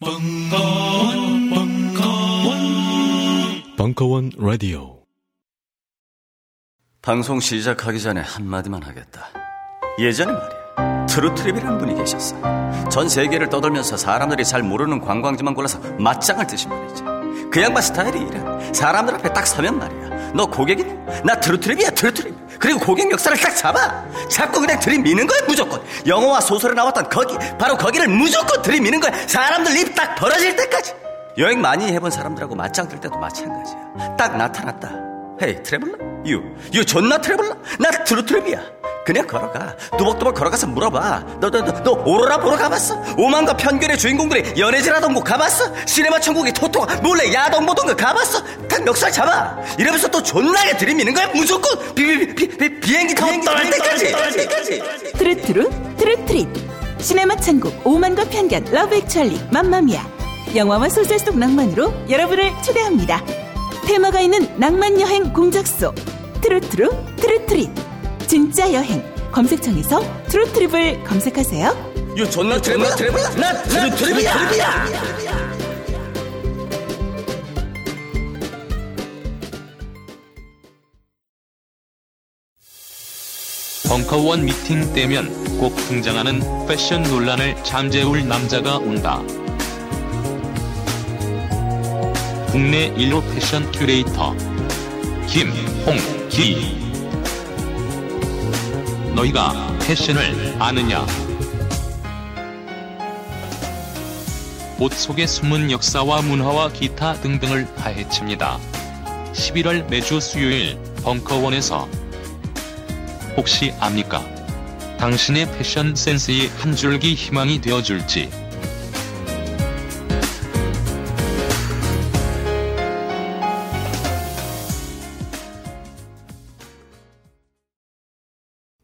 벙커원, 벙커원, 벙커원 라디오. 방송 시작하기 전에 한마디만 하겠다. 예전에 말이야. 트루트립이라는 분이 계셨어. 전 세계를 떠돌면서 사람들이 잘 모르는 관광지만 골라서 맞짱을 뜨신 분이지. 그 양반 스타일이 이래. 사람들 앞에 딱 서면 말이야. 너 고객이냐? 나 트루트립이야, 트루트립. 그리고 고객 역사를 딱 잡아. 자꾸 그냥 들이미는 거야, 무조건. 영화와 소설에 나왔던 거기, 바로 거기를 무조건 들이미는 거야. 사람들 입 딱 벌어질 때까지. 여행 많이 해본 사람들하고 맞짱 뜰 때도 마찬가지야. 딱 나타났다. Hey, traveler? You, you 존나 traveler? 나 트루트립이야. 그냥 걸어가. 뚜벅뚜벅 걸어가서 물어봐. 너, 너, 너, 너 오로라 보러 가봤어? 오만과 편견의 주인공들이 연애질하던 곳 가봤어? 시네마 천국의 토토가 몰래 야동 보던 거 가봤어? 딱 멱살 잡아. 이러면서 또 존나게 들이미는 거야, 무조건. 비, 비, 비, 비, 비 행기 타고 떠날 때까지. 트루트루 트루트립 시네마 천국 오만과 편견 러브 액츄얼리 맘마미아 영화와 소설 속 낭만으로 여러분을 초대합니다 테마가 있는 낭만 여행 공작소 트루트루 트루트립 진짜 여행 검색창에서 트루트립을 검색하세요 You 존나 traveler? Traveler? 나 트루트립이야. 벙커원 미팅 때면 꼭 등장하는 패션 논란을 잠재울 남자가 온다. 국내 1호 패션 큐레이터 김홍기 너희가 패션을 아느냐? 옷 속의 숨은 역사와 문화와 기타 등등을 파헤칩니다. 11월 매주 수요일 벙커원에서 혹시 압니까? 당신의 패션 센스의 한 줄기 희망이 되어줄지.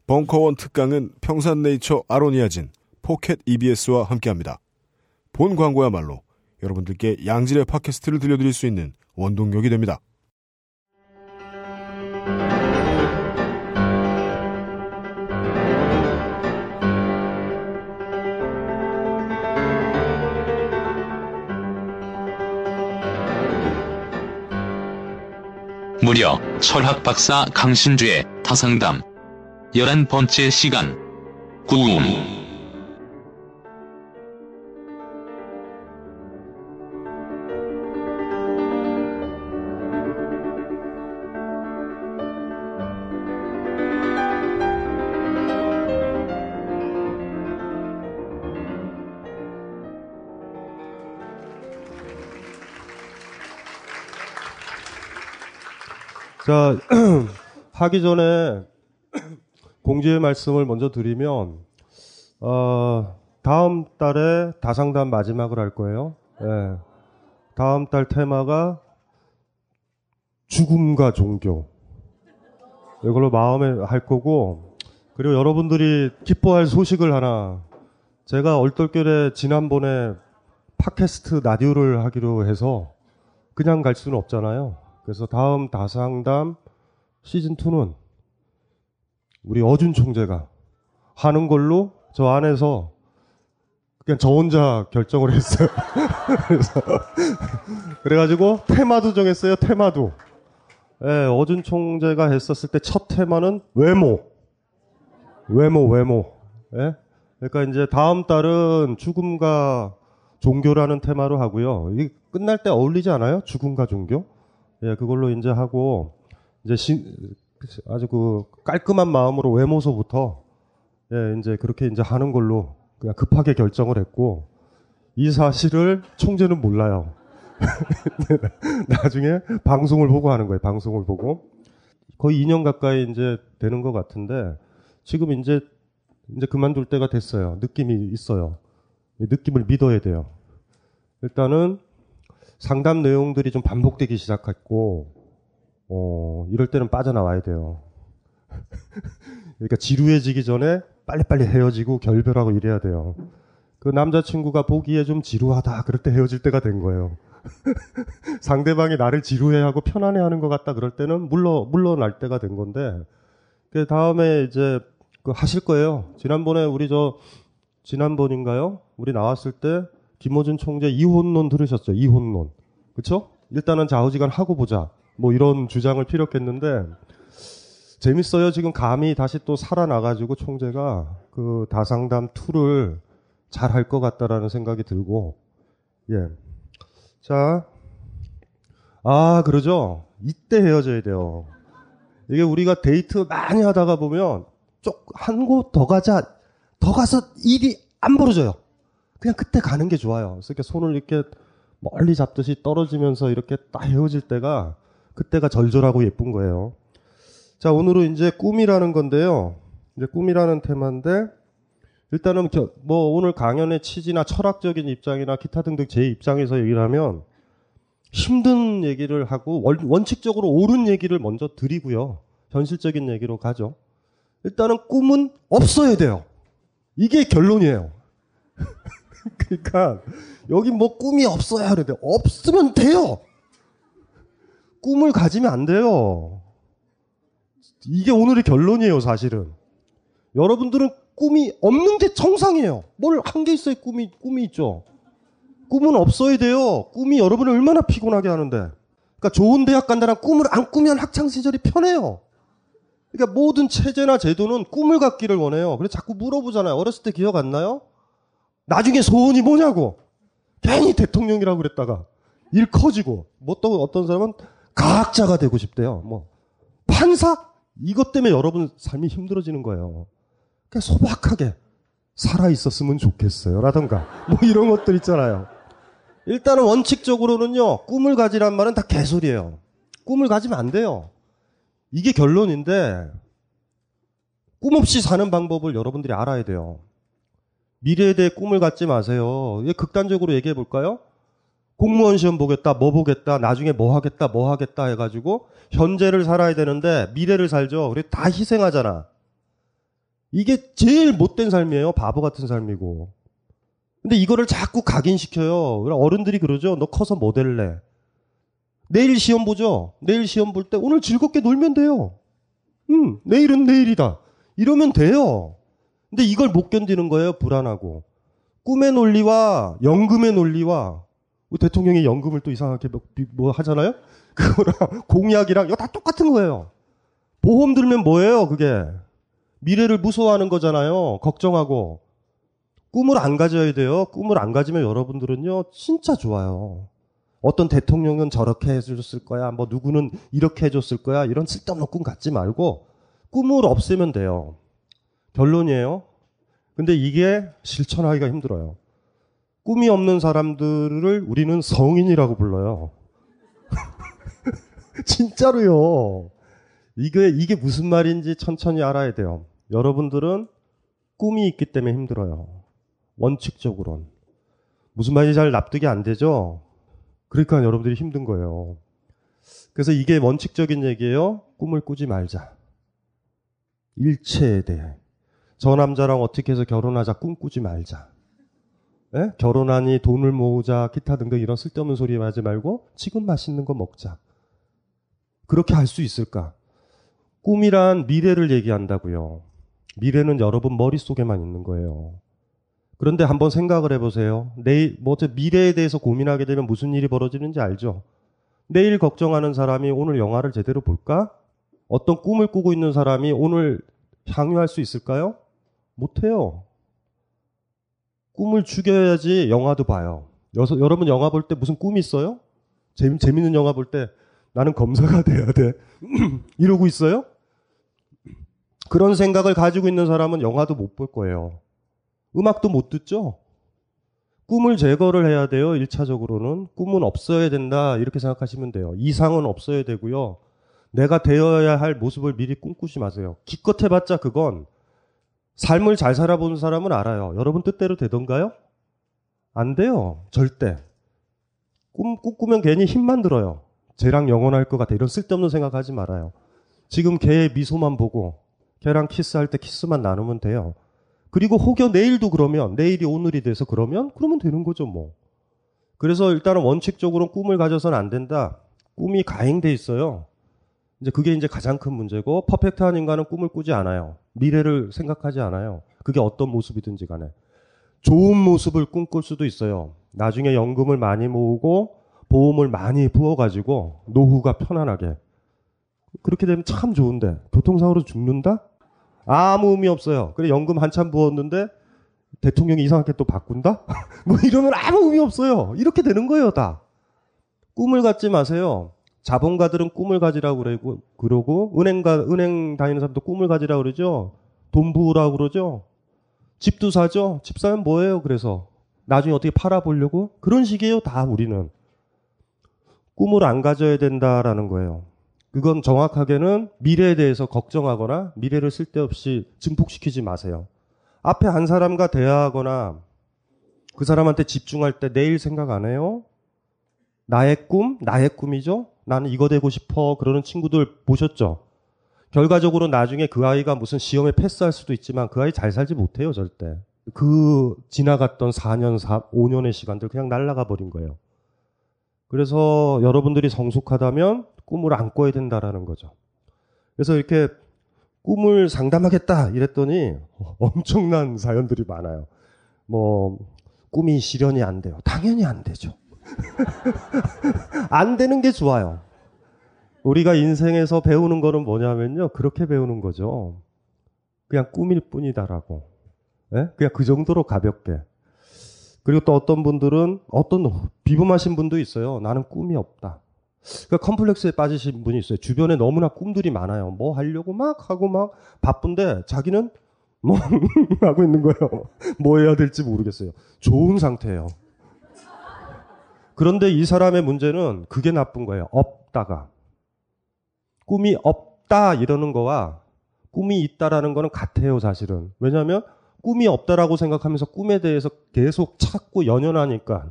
벙커원 특강은 평산네이처 아로니아진, 포켓 EBS와 함께합니다. 본 광고야말로 여러분들께 양질의 팟캐스트를 들려드릴 수 있는 원동력이 됩니다. 무려 철학 박사 강신주의 타상담 11번째 시간. 구음 자, 하기 전에 공지의 말씀을 먼저 드리면, 어, 다음 달에 다상담 마지막을 할 거예요. 예. 다음 달 테마가 죽음과 종교. 이걸로 마음에 할 거고, 그리고 여러분들이 기뻐할 소식을 하나, 제가 얼떨결에 지난번에 팟캐스트 라디오를 하기로 해서 그냥 갈 수는 없잖아요. 그래서 다음 다상담 시즌2는 우리 어준 총재가 하는 걸로 저 안에서 그냥 저 혼자 결정을 했어요. 그래서 그래가지고 테마도 정했어요. 테마도. 예, 어준 총재가 했었을 때 첫 테마는 외모. 외모, 외모. 예? 그러니까 이제 다음 달은 죽음과 종교라는 테마로 하고요. 이 끝날 때 어울리지 않아요? 죽음과 종교? 예, 그걸로 이제 하고 이제 신, 아주 그 깔끔한 마음으로 외모서부터 예, 이제 그렇게 이제 하는 걸로 그냥 급하게 결정을 했고 이 사실을 총재는 몰라요. 나중에 방송을 보고 하는 거예요. 방송을 보고 거의 2년 가까이 이제 되는 것 같은데 지금 이제 이제 그만둘 때가 됐어요. 느낌이 있어요. 이 느낌을 믿어야 돼요. 일단은 상담 내용들이 좀 반복되기 시작했고, 어, 이럴 때는 빠져나와야 돼요. 그러니까 지루해지기 전에 빨리빨리 헤어지고 결별하고 이래야 돼요. 그 남자친구가 보기에 좀 지루하다. 그럴 때 헤어질 때가 된 거예요. 상대방이 나를 지루해하고 편안해하는 것 같다. 그럴 때는 물러 물러날 때가 된 건데 그 다음에 이제 그 하실 거예요. 지난번에 우리 저 지난번인가요? 우리 나왔을 때 김어준 총재 이혼론 들으셨죠? 이혼론. 그쵸? 일단은 좌우지간 하고 보자. 뭐 이런 주장을 피력했는데 재밌어요. 지금 감히 다시 또 살아나가지고 총재가 그 다상담 2를 잘 할 것 같다라는 생각이 들고 예. 자. 아, 그러죠? 이때 헤어져야 돼요. 이게 우리가 데이트 많이 하다가 보면 쪽한곳 더 가자. 더 가서 일이 안 벌어져요. 그냥 그때 가는 게 좋아요. 그래서 이렇게 손을 이렇게 멀리 잡듯이 떨어지면서 이렇게 딱 헤어질 때가 그때가 절절하고 예쁜 거예요. 자, 오늘은 이제 꿈이라는 건데요. 이제 꿈이라는 테마인데 일단은 뭐 오늘 강연의 취지나 철학적인 입장이나 기타 등등 제 입장에서 얘기를 하면 힘든 얘기를 하고 원 칙적으로 옳은 얘기를 먼저 드리고요. 현실적인 얘기로 가죠. 일단은 꿈은 없어야 돼요. 이게 결론이에요. 그러니까 여기 뭐 꿈이 없어야 하는데 없으면 돼요. 꿈을 가지면 안 돼요. 이게 오늘의 결론이에요, 사실은. 여러분들은 꿈이 없는 게 정상이에요. 뭘 한 게 있어야 꿈이 꿈이 있죠. 꿈은 없어야 돼요. 꿈이 여러분을 얼마나 피곤하게 하는데. 그러니까 좋은 대학 간다는 꿈을 안 꾸면 학창 시절이 편해요. 그러니까 모든 체제나 제도는 꿈을 갖기를 원해요. 그래서 자꾸 물어보잖아요. 어렸을 때 기억 안 나요? 나중에 소원이 뭐냐고. 괜히 대통령이라고 그랬다가 일 커지고 뭐 또 어떤 사람은 과학자가 되고 싶대요. 뭐 판사 이것 때문에 여러분 삶이 힘들어지는 거예요. 그러니까 소박하게 살아 있었으면 좋겠어요. 라던가 뭐 이런 것들 있잖아요. 일단은 원칙적으로는요. 꿈을 가지란 말은 다 개소리예요. 꿈을 가지면 안 돼요. 이게 결론인데 꿈 없이 사는 방법을 여러분들이 알아야 돼요. 미래에 대해 꿈을 갖지 마세요. 극단적으로 얘기해 볼까요? 공무원 시험 보겠다, 뭐 보겠다, 나중에 뭐 하겠다, 뭐 하겠다 해가지고 현재를 살아야 되는데 미래를 살죠. 우리 다 희생하잖아. 이게 제일 못된 삶이에요. 바보 같은 삶이고. 근데 이거를 자꾸 각인시켜요. 어른들이 그러죠. 너 커서 뭐 될래? 내일 시험 보죠. 내일 시험 볼 때 오늘 즐겁게 놀면 돼요. 음, 내일은 내일이다. 이러면 돼요. 근데 이걸 못 견디는 거예요. 불안하고. 꿈의 논리와 연금의 논리와 대통령이 연금을 또 이상하게 뭐, 뭐 하잖아요? 그거랑 공약이랑 이거 다 똑같은 거예요. 보험 들면 뭐예요, 그게? 미래를 무서워하는 거잖아요. 걱정하고. 꿈을 안 가져야 돼요. 꿈을 안 가지면 여러분들은요, 진짜 좋아요. 어떤 대통령은 저렇게 해줬을 거야. 뭐 누구는 이렇게 해줬을 거야. 이런 쓸데없는 꿈 갖지 말고 꿈을 없애면 돼요. 결론이에요. 근데 이게 실천하기가 힘들어요. 꿈이 없는 사람들을 우리는 성인이라고 불러요. 진짜로요. 이게, 이게 무슨 말인지 천천히 알아야 돼요. 여러분들은 꿈이 있기 때문에 힘들어요. 원칙적으론. 무슨 말인지 잘 납득이 안 되죠? 그러니까 여러분들이 힘든 거예요. 그래서 이게 원칙적인 얘기예요. 꿈을 꾸지 말자. 일체에 대해. 저 남자랑 어떻게 해서 결혼하자 꿈꾸지 말자. 예? 결혼하니 돈을 모으자 기타 등등 이런 쓸데없는 소리 하지 말고 지금 맛있는 거 먹자. 그렇게 할 수 있을까? 꿈이란 미래를 얘기한다고요. 미래는 여러분 머릿속에만 있는 거예요. 그런데 한번 생각을 해보세요. 내일, 뭐, 미래에 대해서 고민하게 되면 무슨 일이 벌어지는지 알죠? 내일 걱정하는 사람이 오늘 영화를 제대로 볼까? 어떤 꿈을 꾸고 있는 사람이 오늘 향유할 수 있을까요? 못해요. 꿈을 죽여야지 영화도 봐요. 여서, 여러분 영화 볼 때 무슨 꿈이 있어요? 재미, 재밌는 영화 볼 때 나는 검사가 돼야 돼. 이러고 있어요? 그런 생각을 가지고 있는 사람은 영화도 못 볼 거예요. 음악도 못 듣죠? 꿈을 제거를 해야 돼요. 1차적으로는. 꿈은 없어야 된다. 이렇게 생각하시면 돼요. 이상은 없어야 되고요. 내가 되어야 할 모습을 미리 꿈꾸지 마세요. 기껏 해봤자 그건 삶을 잘 살아보는 사람은 알아요. 여러분 뜻대로 되던가요? 안 돼요. 절대. 꿈, 꿈꾸면 괜히 힘만 들어요. 쟤랑 영원할 것 같아. 이런 쓸데없는 생각하지 말아요. 지금 걔의 미소만 보고 걔랑 키스할 때 키스만 나누면 돼요. 그리고 혹여 내일도 그러면 내일이 오늘이 돼서 그러면 그러면 되는 거죠 뭐. 그래서 일단은 원칙적으로 꿈을 가져서는 안 된다. 꿈이 가행돼 있어요. 이제 그게 이제 가장 큰 문제고 퍼펙트한 인간은 꿈을 꾸지 않아요. 미래를 생각하지 않아요. 그게 어떤 모습이든지 간에. 좋은 모습을 꿈꿀 수도 있어요. 나중에 연금을 많이 모으고 보험을 많이 부어 가지고 노후가 편안하게. 그렇게 되면 참 좋은데 교통사고로 죽는다? 아무 의미 없어요. 그래 연금 한참 부었는데 대통령이 이상하게 또 바꾼다? 뭐 이러면 아무 의미 없어요. 이렇게 되는 거예요, 다. 꿈을 갖지 마세요. 자본가들은 꿈을 가지라고 그러고, 그러고 은행가 은행 다니는 사람도 꿈을 가지라고 그러죠. 돈 부으라고 그러죠. 집도 사죠. 집 사면 뭐예요? 그래서 나중에 어떻게 팔아 보려고 그런 식이에요. 다 우리는 꿈을 안 가져야 된다라는 거예요. 그건 정확하게는 미래에 대해서 걱정하거나 미래를 쓸데없이 증폭시키지 마세요. 앞에 한 사람과 대화하거나 그 사람한테 집중할 때 내일 생각 안 해요? 나의 꿈, 나의 꿈이죠? 나는 이거 되고 싶어. 그러는 친구들 보셨죠? 결과적으로 나중에 그 아이가 무슨 시험에 패스할 수도 있지만 그 아이 잘 살지 못해요, 절대. 그 지나갔던 4년, 4, 5년의 시간들 그냥 날아가 버린 거예요. 그래서 여러분들이 성숙하다면 꿈을 안 꿔야 된다라는 거죠. 그래서 이렇게 꿈을 상담하겠다 이랬더니 엄청난 사연들이 많아요. 뭐 꿈이 실현이 안 돼요. 당연히 안 되죠. 안 되는 게 좋아요. 우리가 인생에서 배우는 거는 뭐냐면요. 그렇게 배우는 거죠. 그냥 꿈일 뿐이다라고. 네? 그냥 그 정도로 가볍게. 그리고 또 어떤 분들은 어떤 비범하신 분도 있어요. 나는 꿈이 없다. 그러니까 컴플렉스에 빠지신 분이 있어요. 주변에 너무나 꿈들이 많아요. 뭐 하려고 막 하고 막 바쁜데 자기는 뭐 하고 있는 거예요. 뭐 해야 될지 모르겠어요. 좋은 상태예요. 그런데 이 사람의 문제는 그게 나쁜 거예요. 없다가. 꿈이 없다 이러는 거와 꿈이 있다라는 거는 같아요, 사실은. 왜냐하면 꿈이 없다라고 생각하면서 꿈에 대해서 계속 찾고 연연하니까.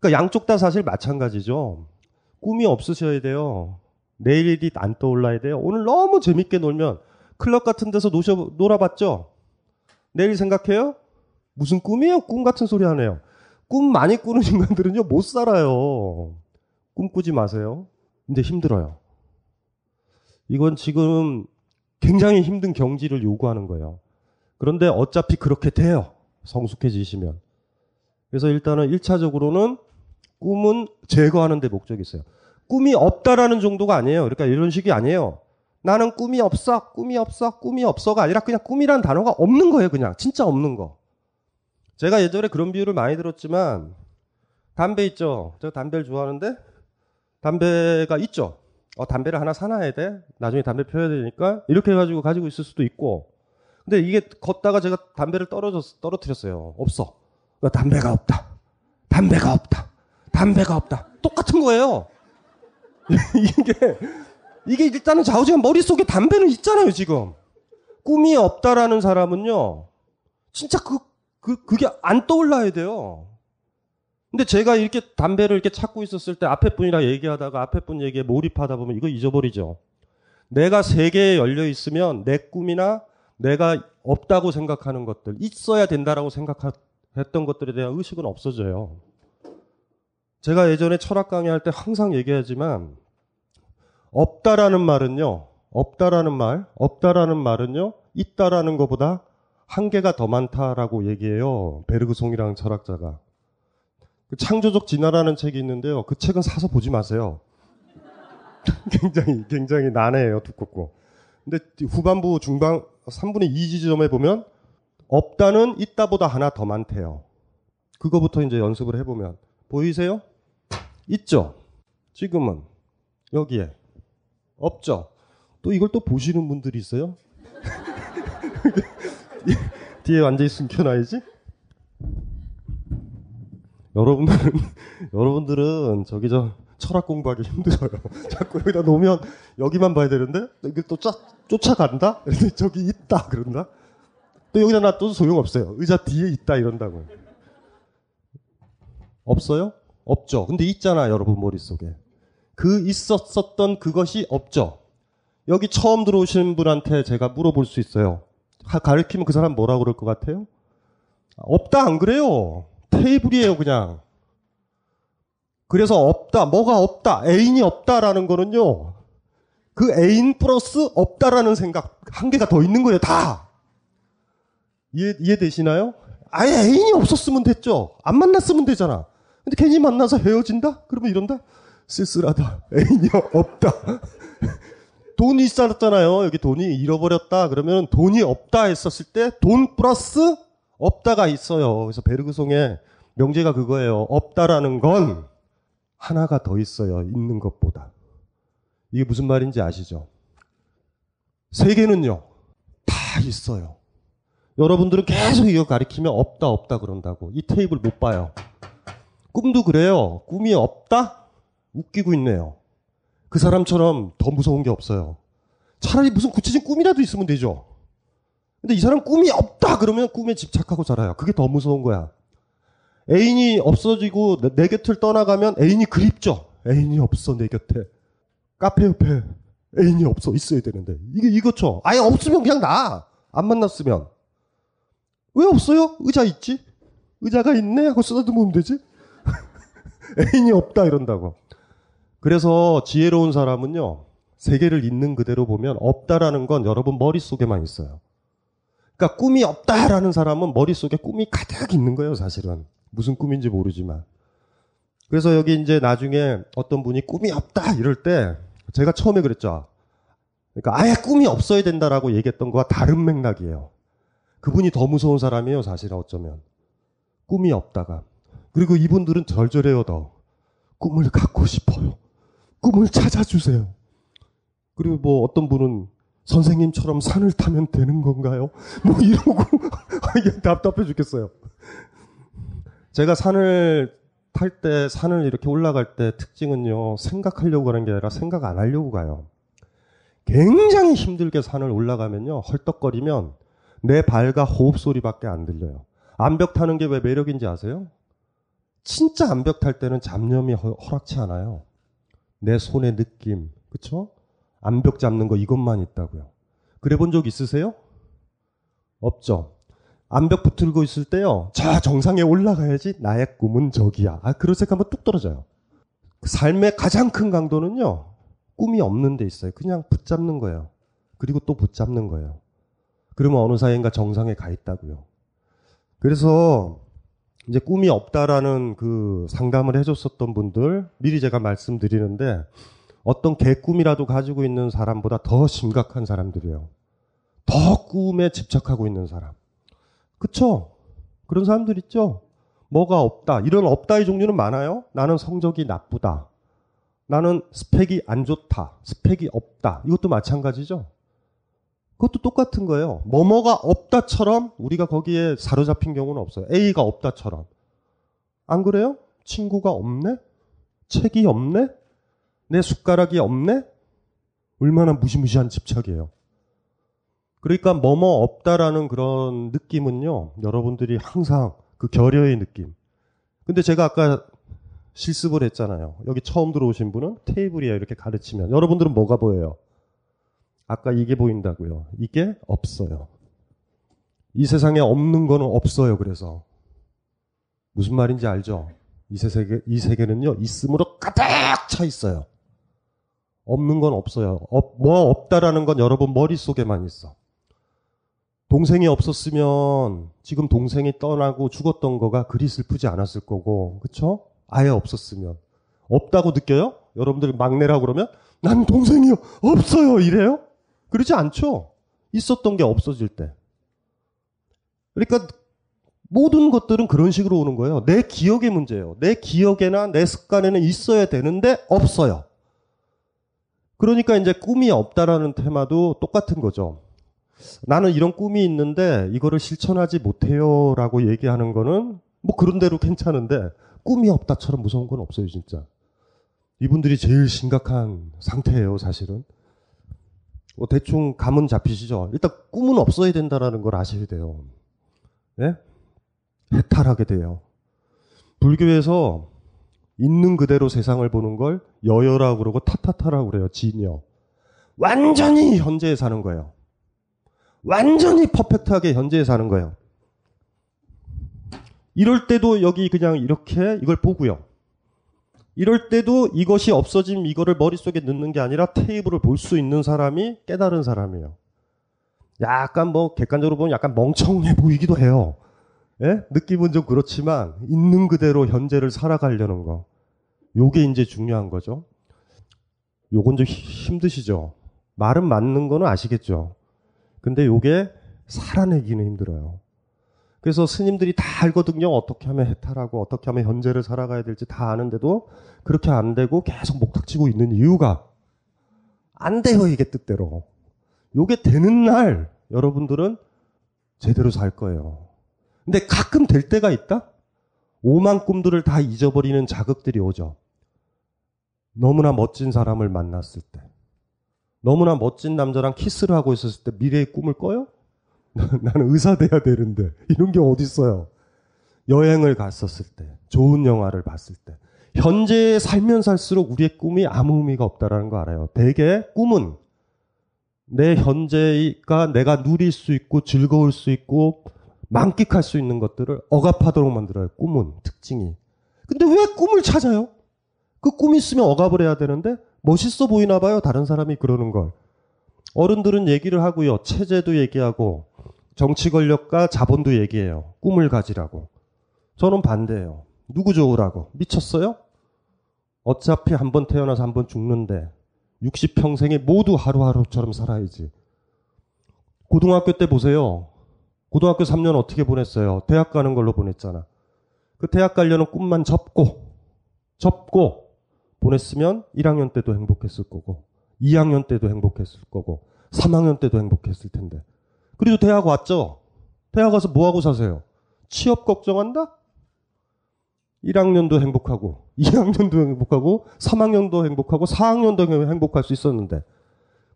그러니까 양쪽 다 사실 마찬가지죠. 꿈이 없으셔야 돼요. 내일이 안 떠올라야 돼요. 오늘 너무 재밌게 놀면 클럽 같은 데서 놀아봤죠? 내일 생각해요? 무슨 꿈이에요? 꿈 같은 소리 하네요. 꿈 많이 꾸는 인간들은요, 못 살아요. 꿈 꾸지 마세요. 근데 힘들어요. 이건 지금 굉장히 힘든 경지를 요구하는 거예요. 그런데 어차피 그렇게 돼요. 성숙해지시면. 그래서 일단은 1차적으로는 꿈은 제거하는 데 목적이 있어요. 꿈이 없다라는 정도가 아니에요. 그러니까 이런 식이 아니에요. 나는 꿈이 없어, 꿈이 없어, 꿈이 없어가 아니라 그냥 꿈이란 단어가 없는 거예요. 그냥 진짜 없는 거. 제가 예전에 그런 비유를 많이 들었지만 담배 있죠. 제가 담배를 좋아하는데 담배가 있죠. 어, 담배를 하나 사놔야 돼. 나중에 담배 펴야 되니까 이렇게 해가지고 가지고 있을 수도 있고. 근데 이게 걷다가 제가 담배를 떨어졌 떨어뜨렸어요. 없어. 그러니까 담배가 없다. 담배가 없다. 담배가 없다. 똑같은 거예요. 이게, 이게 일단은 좌우지간 머릿속에 담배는 있잖아요, 지금. 꿈이 없다라는 사람은요, 진짜 그, 그, 그게 안 떠올라야 돼요. 근데 제가 이렇게 담배를 이렇게 찾고 있었을 때 앞에 분이랑 얘기하다가 앞에 분 얘기에 몰입하다 보면 이거 잊어버리죠. 내가 세계에 열려 있으면 내 꿈이나 내가 없다고 생각하는 것들, 있어야 된다라고 생각했던 것들에 대한 의식은 없어져요. 제가 예전에 철학 강의할 때 항상 얘기하지만 없다라는 말은요. 없다라는 말, 없다라는 말은요. 있다라는 것보다 한계가 더 많다라고 얘기해요. 베르그송이라는 철학자가. 그 창조적 진화라는 책이 있는데요. 그 책은 사서 보지 마세요. 굉장히 굉장히 난해해요. 두껍고. 근데 후반부 중반 3분의 2 지점에 보면 없다는 있다보다 하나 더 많대요. 그거부터 이제 연습을 해보면 보이세요? 있죠. 지금은 여기에 없죠. 또 이걸 또 보시는 분들이 있어요. 뒤에 완전히 숨겨놔야지. 여러분들은 여러분들은 저기 저 철학 공부하기 힘들어요. 자꾸 여기다 놓으면 여기만 봐야 되는데 이게 또 쫓, 쫓아간다. 저기 있다 그런다. 또 여기다 놔둬도 소용없어요. 의자 뒤에 있다 이런다고. 없어요? 없죠. 근데 있잖아, 여러분 머릿속에. 그 있었었던 그것이 없죠. 여기 처음 들어오신 분한테 제가 물어볼 수 있어요. 가르치면 그 사람 뭐라 그럴 것 같아요? 없다, 안 그래요? 테이블이에요, 그냥. 그래서 없다, 뭐가 없다, 애인이 없다라는 거는요, 그 애인 플러스 없다라는 생각, 한계가 더 있는 거예요, 다. 이해, 이해되시나요? 아예 애인이 없었으면 됐죠. 안 만났으면 되잖아. 근데 괜히 만나서 헤어진다? 그러면 이런다? 쓸쓸하다. 애인이 없다. 돈이 있었잖아요. 여기 돈이 잃어버렸다. 그러면 돈이 없다 했었을 때 돈 플러스 없다가 있어요. 그래서 베르그송의 명제가 그거예요. 없다라는 건 하나가 더 있어요. 있는 것보다. 이게 무슨 말인지 아시죠? 세계는요, 다 있어요. 여러분들은 계속 이거 가리키면 없다, 없다 그런다고. 이 테이블 못 봐요. 꿈도 그래요. 꿈이 없다? 웃기고 있네요. 그 사람처럼 더 무서운 게 없어요. 차라리 무슨 구체적인 꿈이라도 있으면 되죠. 근데 이 사람 꿈이 없다 그러면 꿈에 집착하고 살아요. 그게 더 무서운 거야. 애인이 없어지고 내, 내 곁을 떠나가면 애인이 그립죠. 애인이 없어 내 곁에. 카페 옆에 애인이 없어 있어야 되는데 이게 이거죠. 아예 없으면 그냥 나. 안 만났으면 왜 없어요? 의자 있지. 의자가 있네 하고 쓰다듬으면 되지. 애인이 없다 이런다고. 그래서 지혜로운 사람은요 세계를 있는 그대로 보면 없다라는 건 여러분 머릿속에만 있어요. 그러니까 꿈이 없다라는 사람은 머릿속에 꿈이 가득 있는 거예요, 사실은. 무슨 꿈인지 모르지만. 그래서 여기 이제 나중에 어떤 분이 꿈이 없다 이럴 때 제가 처음에 그랬죠. 그러니까 아예 꿈이 없어야 된다라고 얘기했던 거와 다른 맥락이에요. 그분이 더 무서운 사람이에요, 사실은 어쩌면. 꿈이 없다가. 그리고 이분들은 절절해요, 더. 꿈을 갖고 싶어요. 꿈을 찾아주세요. 그리고 뭐 어떤 분은 선생님처럼 산을 타면 되는 건가요? 뭐 이러고 이게 답답해 죽겠어요. 제가 산을 탈 때 산을 이렇게 올라갈 때 특징은요 생각하려고 가는 게 아니라 생각 안 하려고 가요. 굉장히 힘들게 산을 올라가면요 헐떡거리면 내 발과 호흡 소리밖에 안 들려요. 암벽 타는 게 왜 매력인지 아세요? 진짜 암벽 탈 때는 잡념이 허락치 않아요. 내 손의 느낌, 그쵸? 암벽 잡는 거 이것만 있다고요. 그래 본 적 있으세요? 없죠. 암벽 붙들고 있을 때요. 저 정상에 올라가야지 나의 꿈은 저기야. 아, 그런 생각하면 뚝 떨어져요. 삶의 가장 큰 강도는요. 꿈이 없는 데 있어요. 그냥 붙잡는 거예요. 그리고 또 붙잡는 거예요. 그러면 어느 사이인가 정상에 가 있다고요. 그래서 이제 꿈이 없다라는 그 상담을 해줬었던 분들 미리 제가 말씀드리는데 어떤 개꿈이라도 가지고 있는 사람보다 더 심각한 사람들이에요. 더 꿈에 집착하고 있는 사람. 그쵸? 그런 사람들 있죠? 뭐가 없다. 이런 없다의 종류는 많아요. 나는 성적이 나쁘다. 나는 스펙이 안 좋다. 스펙이 없다. 이것도 마찬가지죠. 그것도 똑같은 거예요. 뭐뭐가 없다처럼 우리가 거기에 사로잡힌 경우는 없어요. A가 없다처럼. 안 그래요? 친구가 없네? 책이 없네? 내 숟가락이 없네? 얼마나 무시무시한 집착이에요. 그러니까 뭐뭐 없다라는 그런 느낌은요, 여러분들이 항상 그 결여의 느낌. 근데 제가 아까 실습을 했잖아요. 여기 처음 들어오신 분은 테이블이에요. 이렇게 가르치면. 여러분들은 뭐가 보여요? 아까 이게 보인다고요. 이게 없어요. 이 세상에 없는 거는 없어요. 그래서. 무슨 말인지 알죠? 이 세계, 이 세계는요, 있음으로 가득 차 있어요. 없는 건 없어요. 없, 뭐 없다라는 건 여러분 머릿속에만 있어. 동생이 없었으면 지금 동생이 떠나고 죽었던 거가 그리 슬프지 않았을 거고, 그쵸? 아예 없었으면. 없다고 느껴요? 여러분들 막내라고 그러면, 난 동생이 없어요! 이래요? 그러지 않죠? 있었던 게 없어질 때. 그러니까 모든 것들은 그런 식으로 오는 거예요. 내 기억의 문제예요. 내 기억에나 내 습관에는 있어야 되는데 없어요. 그러니까 이제 꿈이 없다라는 테마도 똑같은 거죠. 나는 이런 꿈이 있는데 이거를 실천하지 못해요 라고 얘기하는 거는 뭐 그런 대로 괜찮은데 꿈이 없다처럼 무서운 건 없어요, 진짜. 이분들이 제일 심각한 상태예요, 사실은. 뭐 대충 감은 잡히시죠? 일단 꿈은 없어야 된다라는 걸 아셔야 돼요. 예? 해탈하게 돼요. 불교에서 있는 그대로 세상을 보는 걸 여여라고 그러고 타타타라고 그래요. 진여. 완전히 현재에 사는 거예요. 완전히 퍼펙트하게 현재에 사는 거예요. 이럴 때도 여기 그냥 이렇게 이걸 보고요. 이럴 때도 이것이 없어짐 이거를 머릿속에 넣는 게 아니라 테이블을 볼 수 있는 사람이 깨달은 사람이에요. 약간 뭐 객관적으로 보면 약간 멍청해 보이기도 해요. 예? 느낌은 좀 그렇지만 있는 그대로 현재를 살아가려는 거. 요게 이제 중요한 거죠. 요건 좀 힘드시죠. 말은 맞는 거는 아시겠죠. 근데 요게 살아내기는 힘들어요. 그래서 스님들이 다 알거든요. 어떻게 하면 해탈하고 어떻게 하면 현재를 살아가야 될지 다 아는데도 그렇게 안 되고 계속 목탁치고 있는 이유가 안 돼요. 이게 뜻대로. 요게 되는 날 여러분들은 제대로 살 거예요. 근데 가끔 될 때가 있다? 오만 꿈들을 다 잊어버리는 자극들이 오죠. 너무나 멋진 사람을 만났을 때. 너무나 멋진 남자랑 키스를 하고 있었을 때 미래의 꿈을 꿔요? 나는 의사 돼야 되는데 이런 게 어딨어요. 여행을 갔었을 때, 좋은 영화를 봤을 때, 현재에 살면 살수록 우리의 꿈이 아무 의미가 없다라는 거 알아요. 대개 꿈은 내 현재가 내가 누릴 수 있고 즐거울 수 있고 만끽할 수 있는 것들을 억압하도록 만들어요. 꿈은 특징이. 근데 왜 꿈을 찾아요? 그 꿈 있으면 억압을 해야 되는데 멋있어 보이나 봐요. 다른 사람이 그러는 걸. 어른들은 얘기를 하고요. 체제도 얘기하고 정치 권력과 자본도 얘기해요. 꿈을 가지라고. 저는 반대예요. 누구 좋으라고? 미쳤어요? 어차피 한 번 태어나서 한 번 죽는데 60평생에 모두 하루하루처럼 살아야지. 고등학교 때 보세요. 고등학교 3년 어떻게 보냈어요? 대학 가는 걸로 보냈잖아. 그 대학 가려는 꿈만 접고, 접고 보냈으면 1학년 때도 행복했을 거고, 2학년 때도 행복했을 거고, 3학년 때도 행복했을 텐데. 그래도 대학 왔죠? 대학 가서 뭐 하고 사세요? 취업 걱정한다? 1학년도 행복하고, 2학년도 행복하고, 3학년도 행복하고, 4학년도 행복할 수 있었는데,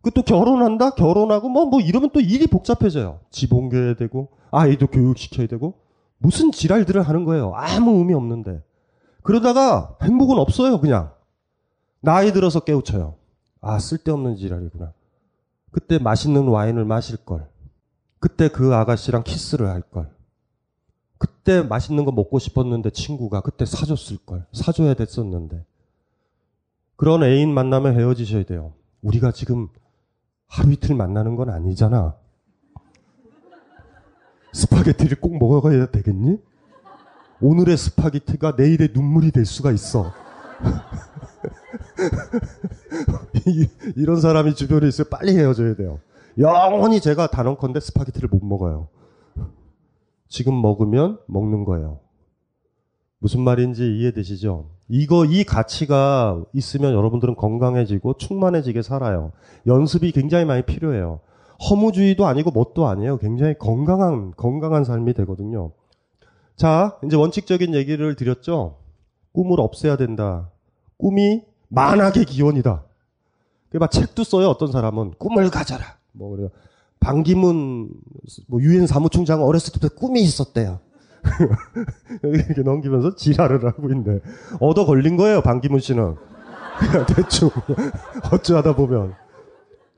그 또 결혼한다? 결혼하고, 뭐, 뭐 이러면 또 일이 복잡해져요. 집 옮겨야 되고, 아이도 교육시켜야 되고, 무슨 지랄들을 하는 거예요. 아무 의미 없는데. 그러다가 행복은 없어요, 그냥. 나이 들어서 깨우쳐요. 아, 쓸데없는 지랄이구나. 그때 맛있는 와인을 마실 걸. 그때 그 아가씨랑 키스를 할 걸. 그때 맛있는 거 먹고 싶었는데 친구가 그때 사줬을 걸. 사줘야 됐었는데. 그런 애인 만나면 헤어지셔야 돼요. 우리가 지금 하루 이틀 만나는 건 아니잖아. 스파게티를 꼭 먹어가야 되겠니? 오늘의 스파게티가 내일의 눈물이 될 수가 있어. 이, 런 사람이 주변에 있으면 빨리 헤어져야 돼요. 영원히 제가 단언컨대 스파게티를 못 먹어요. 지금 먹으면 먹는 거예요. 무슨 말인지 이해되시죠? 이거, 이 가치가 있으면 여러분들은 건강해지고 충만해지게 살아요. 연습이 굉장히 많이 필요해요. 허무주의도 아니고 뭣도 아니에요. 굉장히 건강한, 건강한 삶이 되거든요. 자, 이제 원칙적인 얘기를 드렸죠? 꿈을 없애야 된다. 꿈이 만악의 기원이다. 막 책도 써요. 어떤 사람은 꿈을 가져라. 뭐 그래요. 반기문 뭐 유엔 사무총장 어렸을 때부터 꿈이 있었대요. 이렇게 넘기면서 지랄을 하고 있네. 얻어 걸린 거예요. 반기문 씨는. 그냥 대충 어쩌하다 보면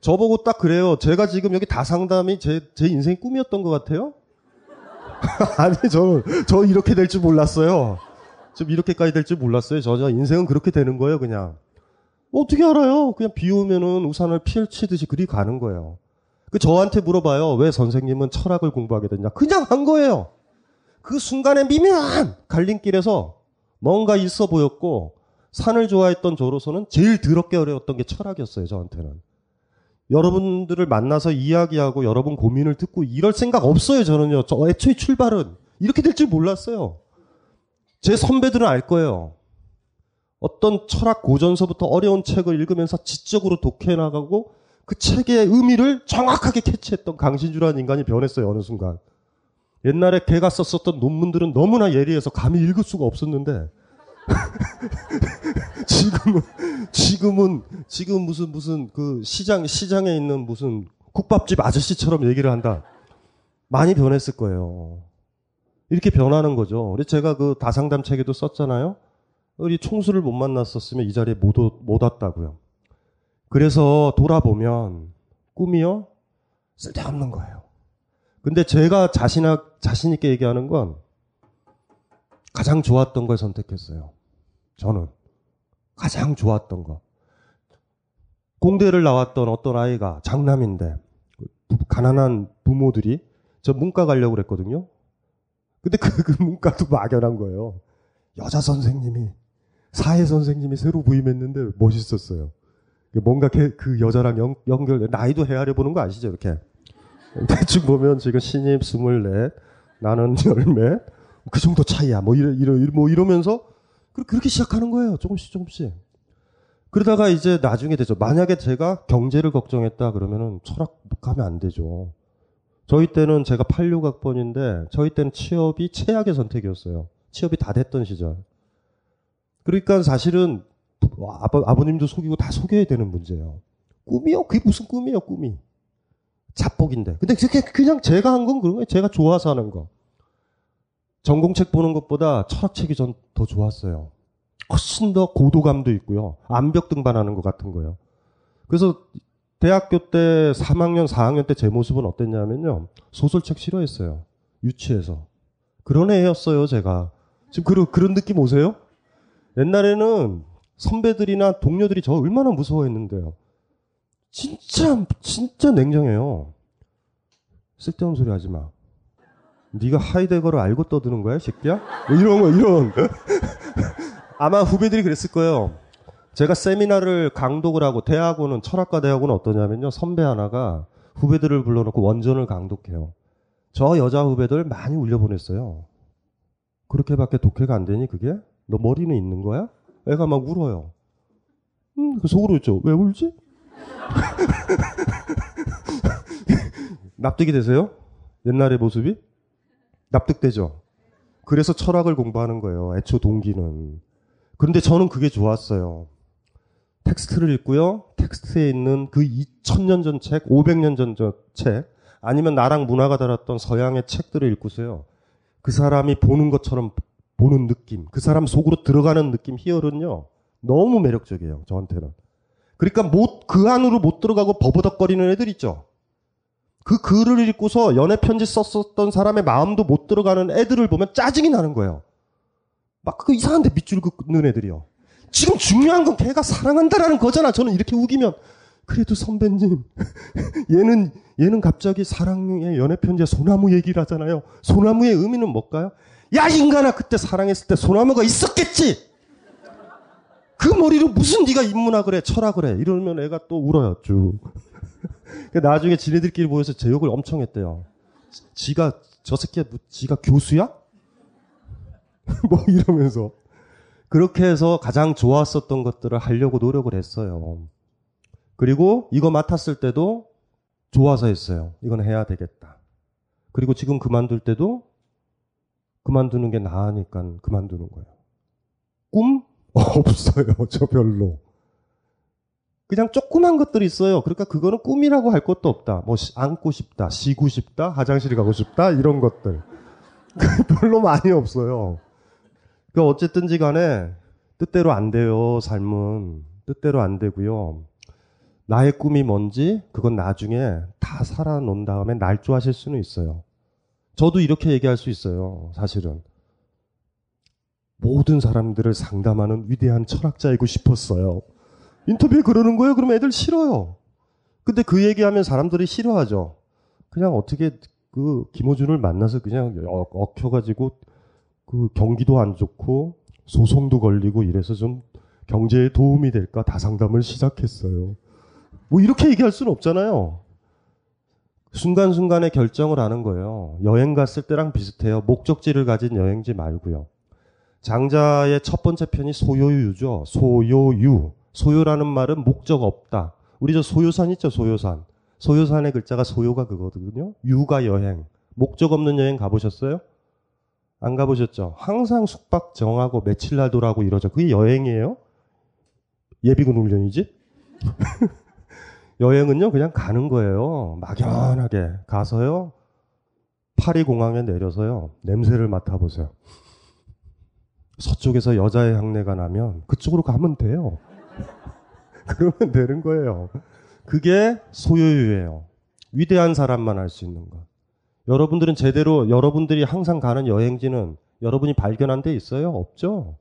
저보고 딱 그래요. 제가 지금 여기 다 상담이 제, 제 인생 꿈이었던 것 같아요. 아니 저는 저 이렇게 될 줄 몰랐어요. 좀 이렇게까지 될 줄 몰랐어요. 저, 저 인생은 그렇게 되는 거예요. 그냥. 어떻게 알아요? 그냥 비 오면은 우산을 펼치듯이 그리 가는 거예요. 그 저한테 물어봐요. 왜 선생님은 철학을 공부하게 됐냐? 그냥 한 거예요. 그 순간에 미묘한 갈림길에서 뭔가 있어 보였고 산을 좋아했던 저로서는 제일 더럽게 어려웠던 게 철학이었어요. 저한테는. 여러분들을 만나서 이야기하고 여러분 고민을 듣고 이럴 생각 없어요. 저는요. 저 애초에 출발은 이렇게 될 줄 몰랐어요. 제 선배들은 알 거예요. 어떤 철학 고전서부터 어려운 책을 읽으면서 지적으로 독해 나가고 그 책의 의미를 정확하게 캐치했던 강신주라는 인간이 변했어요, 어느 순간. 옛날에 걔가 썼었던 논문들은 너무나 예리해서 감히 읽을 수가 없었는데, 지금은, 지금은, 지금 무슨, 무슨, 그 시장, 시장에 있는 무슨 국밥집 아저씨처럼 얘기를 한다. 많이 변했을 거예요. 이렇게 변하는 거죠. 그래서 제가 그 다상담 책에도 썼잖아요. 우리 총수를 못 만났었으면 이 자리에 못, 못 왔다고요. 그래서 돌아보면 꿈이요? 쓸데없는 거예요. 근데 제가 자신, 자신있게 얘기하는 건 가장 좋았던 걸 선택했어요. 저는. 가장 좋았던 거. 공대를 나왔던 어떤 아이가 장남인데 가난한 부모들이 저 문과 가려고 그랬거든요. 근데 그, 그 문과도 막연한 거예요. 여자 선생님이, 사회 선생님이 새로 부임했는데 멋있었어요. 뭔가 그 여자랑 연, 연결, 나이도 헤아려 보는 거 아시죠? 이렇게. 대충 보면 지금 신입 스물넷, 나는 열몇, 그 정도 차이야. 뭐 이러, 이러, 뭐 이러면서 그렇게 시작하는 거예요. 조금씩 조금씩. 그러다가 이제 나중에 되죠. 만약에 제가 경제를 걱정했다 그러면은 철학 가면 안 되죠. 저희 때는 제가 86학번인데 저희 때는 취업이 최악의 선택이었어요. 취업이 다 됐던 시절. 그러니까 사실은 아버, 아버님도 속이고 다 속여야 되는 문제예요. 꿈이요? 그게 무슨 꿈이에요, 꿈이. 자뻑인데. 근데 그냥 제가 한 건 그런 거예요. 제가 좋아서 하는 거. 전공책 보는 것보다 철학책이 전 더 좋았어요. 훨씬 더 고도감도 있고요. 암벽 등반하는 것 같은 거예요. 그래서 대학교 때 3학년, 4학년 때 제 모습은 어땠냐면요. 소설책 싫어했어요. 유치해서. 그런 애였어요, 제가. 지금 그런, 그런 느낌 오세요? 옛날에는 선배들이나 동료들이 저 얼마나 무서워했는데요. 진짜, 진짜 냉정해요. 쓸데없는 소리 하지 마. 네가 하이데거를 알고 떠드는 거야, 새끼야? 뭐 이런 거, 이런. 아마 후배들이 그랬을 거예요. 제가 세미나를 강독을 하고 대학원은 철학과 대학원은 어떠냐면요. 선배 하나가 후배들을 불러놓고 원전을 강독해요. 저 여자 후배들 많이 울려보냈어요. 그렇게밖에 독해가 안 되니 그게? 너 머리는 있는 거야? 애가 막 울어요. 음, 그 속으로 있죠. 왜 울지? 납득이 되세요? 옛날의 모습이? 납득되죠? 그래서 철학을 공부하는 거예요. 애초 동기는. 그런데 저는 그게 좋았어요. 텍스트를 읽고요. 텍스트에 있는 그 2000년 전 책, 500년 전 책, 아니면 나랑 문화가 달랐던 서양의 책들을 읽고서요. 그 사람이 보는 것처럼 보는 느낌, 그 사람 속으로 들어가는 느낌, 희열은요. 너무 매력적이에요. 저한테는. 그러니까 못, 그 안으로 못 들어가고 버벅거리는 애들 있죠. 그 글을 읽고서 연애 편지 썼었던 사람의 마음도 못 들어가는 애들을 보면 짜증이 나는 거예요. 막 그 이상한데 밑줄 긋는 애들이요. 지금 중요한 건 걔가 사랑한다라는 거잖아. 저는 이렇게 우기면 그래도 선배님 얘는 얘는 갑자기 사랑의 연애 편지에 소나무 얘기를 하잖아요. 소나무의 의미는 뭘까요? 야 인간아 그때 사랑했을 때 소나무가 있었겠지. 그 머리로 무슨 네가 인문학을 해 철학을 해 이러면 애가 또 울어요 쭉. 나중에 지네들끼리 모여서 제 욕을 엄청 했대요. 지가 저 새끼야 뭐, 지가 교수야? 뭐 이러면서 그렇게 해서 가장 좋았었던 것들을 하려고 노력을 했어요. 그리고 이거 맡았을 때도 좋아서 했어요. 이건 해야 되겠다. 그리고 지금 그만둘 때도 그만두는 게 나으니까 그만두는 거예요. 꿈? 없어요. 저 별로. 그냥 조그만 것들이 있어요. 그러니까 그거는 꿈이라고 할 것도 없다. 뭐 안고 싶다, 쉬고 싶다, 화장실 가고 싶다 이런 것들. 별로 많이 없어요. 그 어쨌든지 간에 뜻대로 안 돼요. 삶은 뜻대로 안 되고요. 나의 꿈이 뭔지 그건 나중에 다 살아놓은 다음에 날조하실 수는 있어요. 저도 이렇게 얘기할 수 있어요. 사실은 모든 사람들을 상담하는 위대한 철학자이고 싶었어요. 인터뷰에 그러는 거예요? 그러면 애들 싫어요. 근데 그 얘기하면 사람들이 싫어하죠. 그냥 어떻게 그 김호준을 만나서 그냥 엉켜가지고 그 경기도 안 좋고 소송도 걸리고 이래서 좀 경제에 도움이 될까 다상담을 시작했어요. 뭐 이렇게 얘기할 수는 없잖아요. 순간순간에 결정을 하는 거예요. 여행 갔을 때랑 비슷해요. 목적지를 가진 여행지 말고요. 장자의 첫 번째 편이 소요유죠. 소요유. 소요라는 말은 목적 없다. 우리 저 소요산 있죠, 소요산. 소요산의 글자가 소요가 그거거든요. 유가 여행. 목적 없는 여행 가보셨어요? 안 가보셨죠? 항상 숙박 정하고 며칠 날 돌아오고 이러죠. 그게 여행이에요? 예비군 훈련이지? 여행은요, 그냥 가는 거예요. 막연하게 가서요, 파리 공항에 내려서요, 냄새를 맡아보세요. 서쪽에서 여자의 향내가 나면 그쪽으로 가면 돼요. 그러면 되는 거예요. 그게 소요유예요. 위대한 사람만 할 수 있는 것. 여러분들은 제대로 여러분들이 항상 가는 여행지는 여러분이 발견한 데 있어요? 없죠?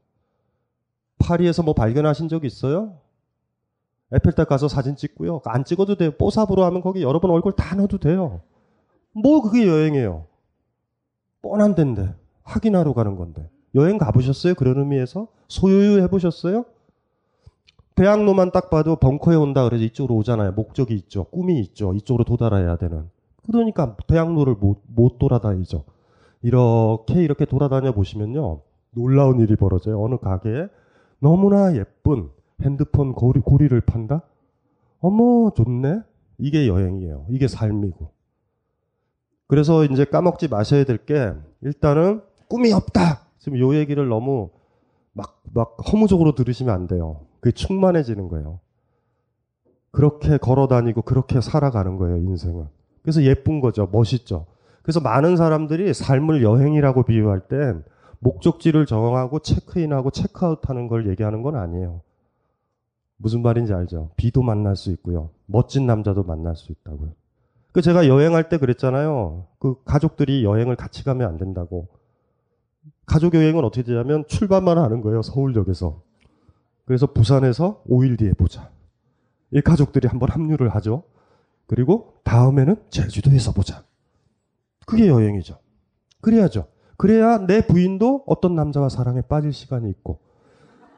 파리에서 뭐 발견하신 적 있어요? 에펠탑 가서 사진 찍고요. 안 찍어도 돼요. 뽀삽으로 하면 거기 여러분 얼굴 다 넣어도 돼요. 뭐 그게 여행이에요. 뻔한 데인데. 확인하러 가는 건데. 여행 가보셨어요? 그런 의미에서? 소유유 해보셨어요? 대학로만 딱 봐도 벙커에 온다 그래서 이쪽으로 오잖아요. 목적이 있죠. 꿈이 있죠. 이쪽으로 도달해야 되는. 그러니까 대학로를 못, 못 돌아다니죠. 이렇게 이렇게 돌아다녀 보시면요. 놀라운 일이 벌어져요. 어느 가게에 너무나 예쁜 핸드폰 고리, 고리를 판다? 어머, 좋네? 이게 여행이에요. 이게 삶이고. 그래서 이제 까먹지 마셔야 될 게, 일단은 꿈이 없다! 지금 요 얘기를 너무 막, 막 허무적으로 들으시면 안 돼요. 그게 충만해지는 거예요. 그렇게 걸어 다니고 그렇게 살아가는 거예요, 인생은. 그래서 예쁜 거죠. 멋있죠. 그래서 많은 사람들이 삶을 여행이라고 비유할 땐 목적지를 정하고 체크인하고 체크아웃 하는 걸 얘기하는 건 아니에요. 무슨 말인지 알죠? 비도 만날 수 있고요. 멋진 남자도 만날 수 있다고요. 그 제가 여행할 때 그랬잖아요. 그 가족들이 여행을 같이 가면 안 된다고. 가족 여행은 어떻게 되냐면 출발만 하는 거예요. 서울역에서. 그래서 부산에서 5일 뒤에 보자. 이 가족들이 한번 합류를 하죠. 그리고 다음에는 제주도에서 보자. 그게 여행이죠. 그래야죠. 그래야 내 부인도 어떤 남자와 사랑에 빠질 시간이 있고,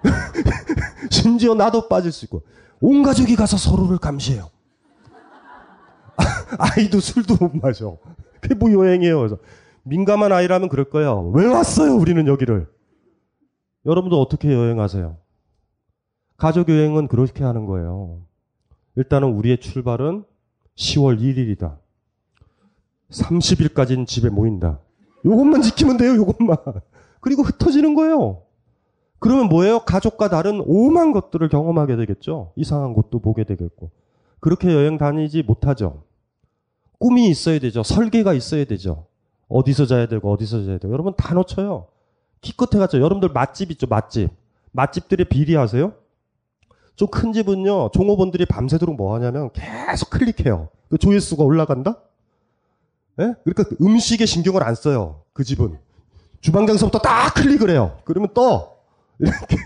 심지어 나도 빠질 수 있고, 온 가족이 가서 서로를 감시해요. 아이도 술도 못 마셔. 그게 뭐 여행이에요. 그래서 민감한 아이라면 그럴 거예요. 왜 왔어요, 우리는 여기를? 여러분도 어떻게 여행하세요? 가족 여행은 그렇게 하는 거예요. 일단은 우리의 출발은 10월 1일이다. 30일까지는 집에 모인다. 요것만 지키면 돼요, 요것만. 그리고 흩어지는 거예요. 그러면 뭐예요? 가족과 다른 오만 것들을 경험하게 되겠죠. 이상한 곳도 보게 되겠고. 그렇게 여행 다니지 못하죠. 꿈이 있어야 되죠. 설계가 있어야 되죠. 어디서 자야 되고 어디서 자야 되고. 여러분 다 놓쳐요. 기껏해 갔죠. 여러분들 맛집 있죠. 맛집. 맛집들의 비리 아세요? 좀 큰 집은요. 종업원들이 밤새도록 뭐 하냐면 계속 클릭해요. 그 조회수가 올라간다? 예? 그러니까 음식에 신경을 안 써요. 그 집은. 주방장서부터 딱 클릭을 해요. 그러면 떠. 이렇게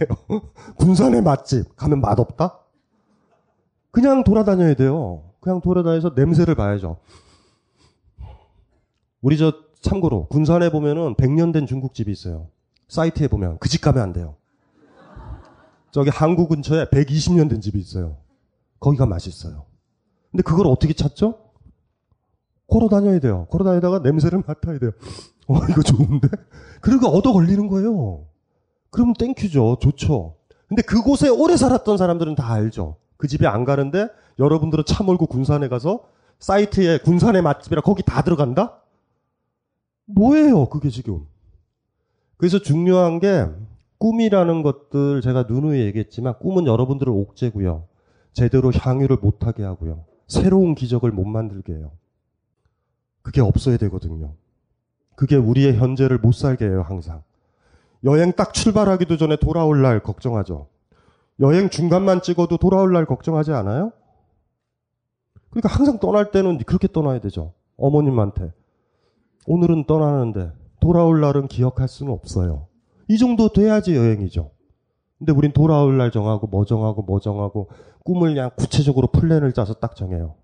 군산의 맛집 가면 맛없다? 그냥 돌아다녀야 돼요. 그냥 돌아다녀서 냄새를 봐야죠. 우리 저 참고로 군산에 보면은 100년 된 중국집이 있어요. 사이트에 보면 그 집 가면 안 돼요. 저기 항구 근처에 120년 된 집이 있어요. 거기가 맛있어요. 근데 그걸 어떻게 찾죠? 걸어 다녀야 돼요. 걸어 다니다가 냄새를 맡아야 돼요. 어, 이거 좋은데? 그리고 얻어 걸리는 거예요. 그러면 thank you죠. 좋죠. 근데 그곳에 오래 살았던 사람들은 다 알죠. 그 집에 안 가는데 여러분들은 차 몰고 군산에 가서 사이트에 군산의 맛집이라 거기 다 들어간다? 뭐예요, 그게 지금. 그래서 중요한 게 꿈이라는 것들 제가 누누이 얘기했지만 꿈은 여러분들을 옥죄고요. 제대로 향유를 못하게 하고요. 새로운 기적을 못 만들게 해요. 그게 없어야 되거든요. 그게 우리의 현재를 못 살게 해요, 항상. 여행 딱 출발하기도 전에 돌아올 날 걱정하죠. 여행 중간만 찍어도 돌아올 날 걱정하지 않아요? 그러니까 항상 떠날 때는 그렇게 떠나야 되죠. 어머님한테. 오늘은 떠나는데 돌아올 날은 기억할 수는 없어요. 이 정도 돼야지 여행이죠. 근데 우린 돌아올 날 정하고 뭐 정하고 뭐 정하고 꿈을 그냥 구체적으로 플랜을 짜서 딱 정해요.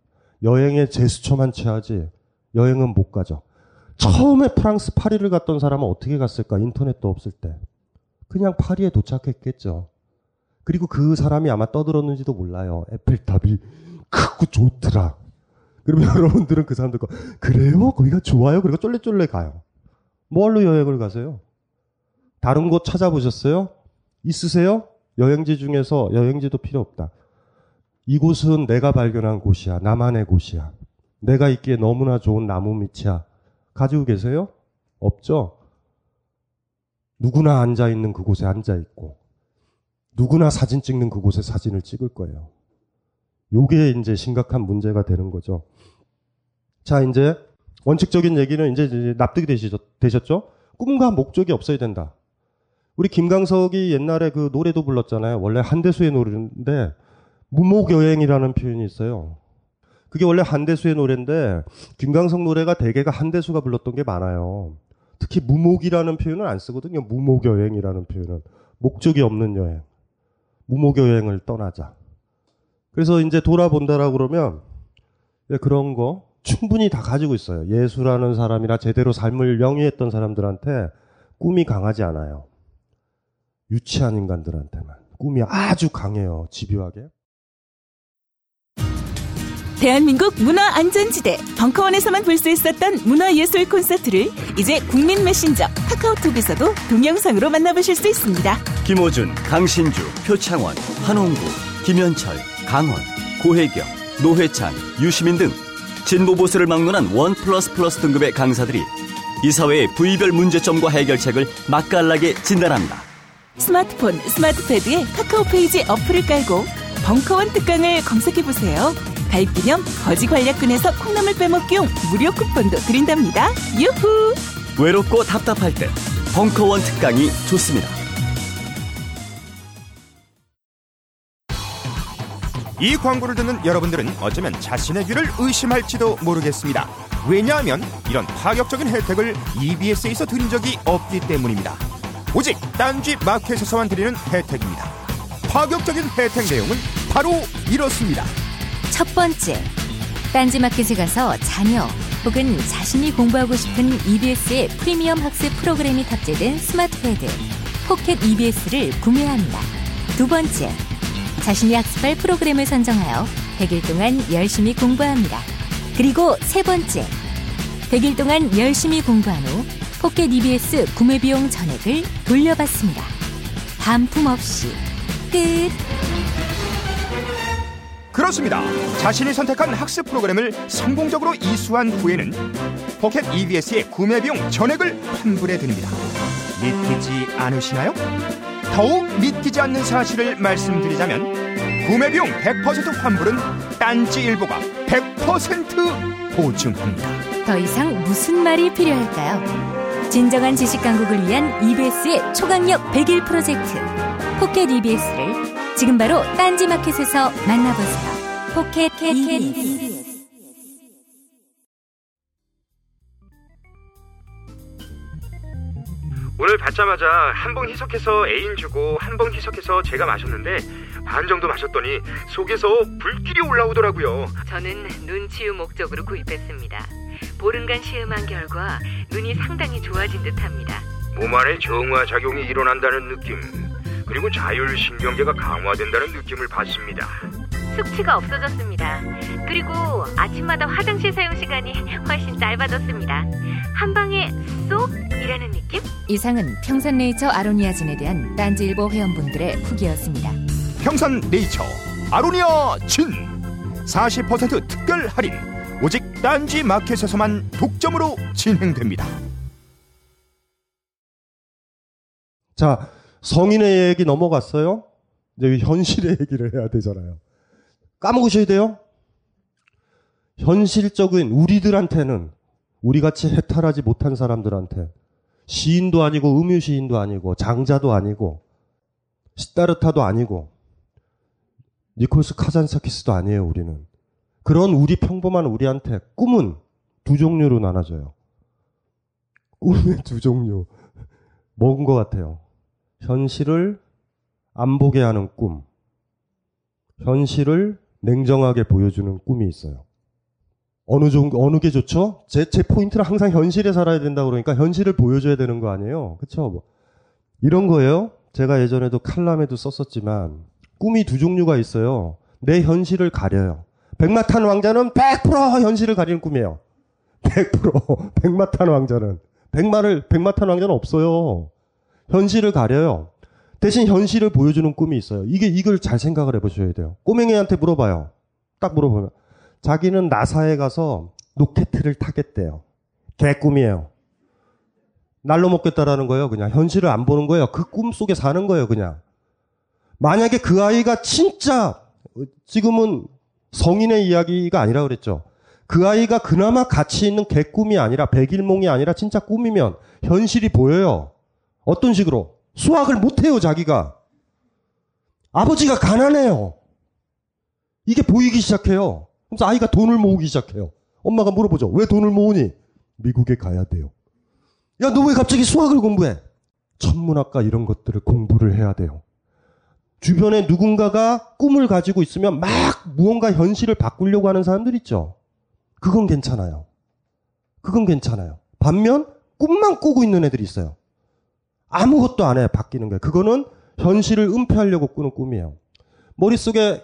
여행의 제스처만 취하지 여행은 못 가죠. 처음에 프랑스 파리를 갔던 사람은 어떻게 갔을까? 인터넷도 없을 때. 그냥 파리에 도착했겠죠. 그리고 그 사람이 아마 떠들었는지도 몰라요. 에펠탑이 크고 좋더라. 그러면 여러분들은 그 사람들과 그래요? 거기가 좋아요? 그리고 쫄래쫄래 가요. 뭘로 여행을 가세요? 다른 곳 찾아보셨어요? 있으세요? 여행지 중에서 여행지도 필요 없다. 이곳은 내가 발견한 곳이야. 나만의 곳이야. 내가 있기에 너무나 좋은 나무 밑이야. 가지고 계세요? 없죠? 누구나 앉아 있는 그곳에 앉아 있고, 누구나 사진 찍는 그곳에 사진을 찍을 거예요. 요게 이제 심각한 문제가 되는 거죠. 자, 이제 원칙적인 얘기는 이제 납득이 되셨죠? 꿈과 목적이 없어야 된다. 우리 김강석이 옛날에 그 노래도 불렀잖아요. 원래 한대수의 노래인데 무목여행이라는 표현이 있어요. 그게 원래 한대수의 노래인데 김강석 노래가 대개가 한대수가 불렀던 게 많아요. 특히 무목이라는 표현을 안 쓰거든요. 무목여행이라는 표현은 목적이 없는 여행. 무목여행을 떠나자. 그래서 이제 돌아본다라고 그러면 그런 거 충분히 다 가지고 있어요. 예수라는 사람이나 제대로 삶을 영위했던 사람들한테 꿈이 강하지 않아요. 유치한 인간들한테만. 꿈이 아주 강해요. 집요하게. 대한민국 문화 안전지대 벙커원에서만 볼 수 있었던 문화예술 콘서트를 이제 국민 메신저 카카오톡에서도 동영상으로 만나보실 수 있습니다. 김어준, 강신주, 표창원, 한홍구, 김현철, 강헌, 고혜경, 노회찬, 유시민 등 진보 보수를 막론한 one plus plus 등급의 강사들이 이 사회의 부위별 문제점과 해결책을 맛깔나게 진단합니다. 스마트폰, 스마트패드에 카카오 페이지 어플을 깔고 벙커원 특강을 검색해보세요. 가입 기념 거지 괄약근에서 콩나물 빼먹기용 무료 쿠폰도 드린답니다. 유후! 외롭고 답답할 때 벙커원 특강이 좋습니다. 이 광고를 듣는 여러분들은 어쩌면 자신의 귀를 의심할지도 모르겠습니다. 왜냐하면 이런 파격적인 혜택을 EBS에서 드린 적이 없기 때문입니다. 오직 딴지 마켓에서만 드리는 혜택입니다. 파격적인 혜택 내용은 바로 이렇습니다. 첫 번째, 딴지 마켓에 가서 자녀 혹은 자신이 공부하고 싶은 EBS의 프리미엄 학습 프로그램이 탑재된 스마트패드 포켓 EBS를 구매합니다. 두 번째, 자신이 학습할 프로그램을 선정하여 100일 동안 열심히 공부합니다. 그리고 세 번째, 100일 동안 열심히 공부한 후 포켓 EBS 구매 비용 전액을 돌려받습니다. 반품 없이 끝. 그렇습니다. 자신이 선택한 학습 프로그램을 성공적으로 이수한 후에는 포켓 EBS의 구매 비용 전액을 환불해 드립니다. 믿기지 않으시나요? 더욱 믿기지 않는 사실을 말씀드리자면 구매 비용 100% 환불은 딴지 일보가 100% 보증합니다. 더 이상 무슨 말이 필요할까요? 진정한 지식 강국을 위한 EBS의 초강력 100일 프로젝트 포켓 EBS를 지금 바로 딴지 마켓에서 만나보세요. 포켓 EBS. 오늘 받자마자 한봉 희석해서 애인 주고 한봉 희석해서 제가 마셨는데 반 정도 마셨더니 속에서 불길이 올라오더라고요. 저는 눈치유 목적으로 구입했습니다. 보름간 시음한 결과 눈이 상당히 좋아진 듯합니다. 몸 안에 정화 작용이 일어난다는 느낌 그리고 자율신경계가 강화된다는 느낌을 받습니다. 숙취가 없어졌습니다. 그리고 아침마다 화장실 사용 시간이 훨씬 짧아졌습니다. 한 방에 쏙 이라는 느낌? 이상은 평산네이처 아로니아진에 대한 딴지일보 회원분들의 후기였습니다. 평산 네이처 아로니아 진 40% 특별 할인 오직 딴지 마켓에서만 독점으로 진행됩니다. 자, 성인의 얘기 넘어갔어요? 이제 현실의 얘기를 해야 되잖아요. 까먹으셔야 돼요? 현실적인 우리들한테는 우리같이 해탈하지 못한 사람들한테 시인도 아니고 음유시인도 아니고 장자도 아니고 시타르타도 아니고 니콜스 카잔사키스도 아니에요 우리는 그런 우리 평범한 우리한테 꿈은 두 종류로 나눠져요 꿈의 두 종류 뭔것 같아요 현실을 안 보게 하는 꿈 현실을 냉정하게 보여주는 꿈이 있어요. 어느 정도, 어느 게 좋죠? 제, 제 포인트는 항상 현실에 살아야 된다 그러니까 현실을 보여줘야 되는 거 아니에요? 그쵸? 뭐. 이런 거예요. 제가 예전에도 칼럼에도 썼었지만, 꿈이 두 종류가 있어요. 내 현실을 가려요. 백마탄 왕자는 100% 현실을 가리는 꿈이에요. 100%. 백마탄 왕자는. 백마를, 백마탄 왕자는 없어요. 현실을 가려요. 대신 현실을 보여주는 꿈이 있어요. 이게 이걸 잘 생각을 해보셔야 돼요. 꼬맹이한테 물어봐요. 딱 물어보면 자기는 나사에 가서 로켓을 타겠대요. 개 꿈이에요. 날로 먹겠다라는 거예요. 그냥 현실을 안 보는 거예요. 그 꿈 속에 사는 거예요. 그냥 만약에 그 아이가 진짜 지금은 성인의 이야기가 아니라 그랬죠. 그 아이가 그나마 가치 있는 개 꿈이 아니라 백일몽이 아니라 진짜 꿈이면 현실이 보여요. 어떤 식으로? 수학을 못해요, 자기가. 아버지가 가난해요. 이게 보이기 시작해요. 그래서 아이가 돈을 모으기 시작해요. 엄마가 물어보죠. 왜 돈을 모으니? 미국에 가야 돼요. 야, 너 왜 갑자기 수학을 공부해? 천문학과 이런 것들을 공부를 해야 돼요. 주변에 누군가가 꿈을 가지고 있으면 막 무언가 현실을 바꾸려고 하는 사람들 있죠. 그건 괜찮아요. 그건 괜찮아요. 반면 꿈만 꾸고 있는 애들이 있어요. 아무것도 안 해, 바뀌는 거예요. 그거는 현실을 은폐하려고 꾸는 꿈이에요. 머릿속에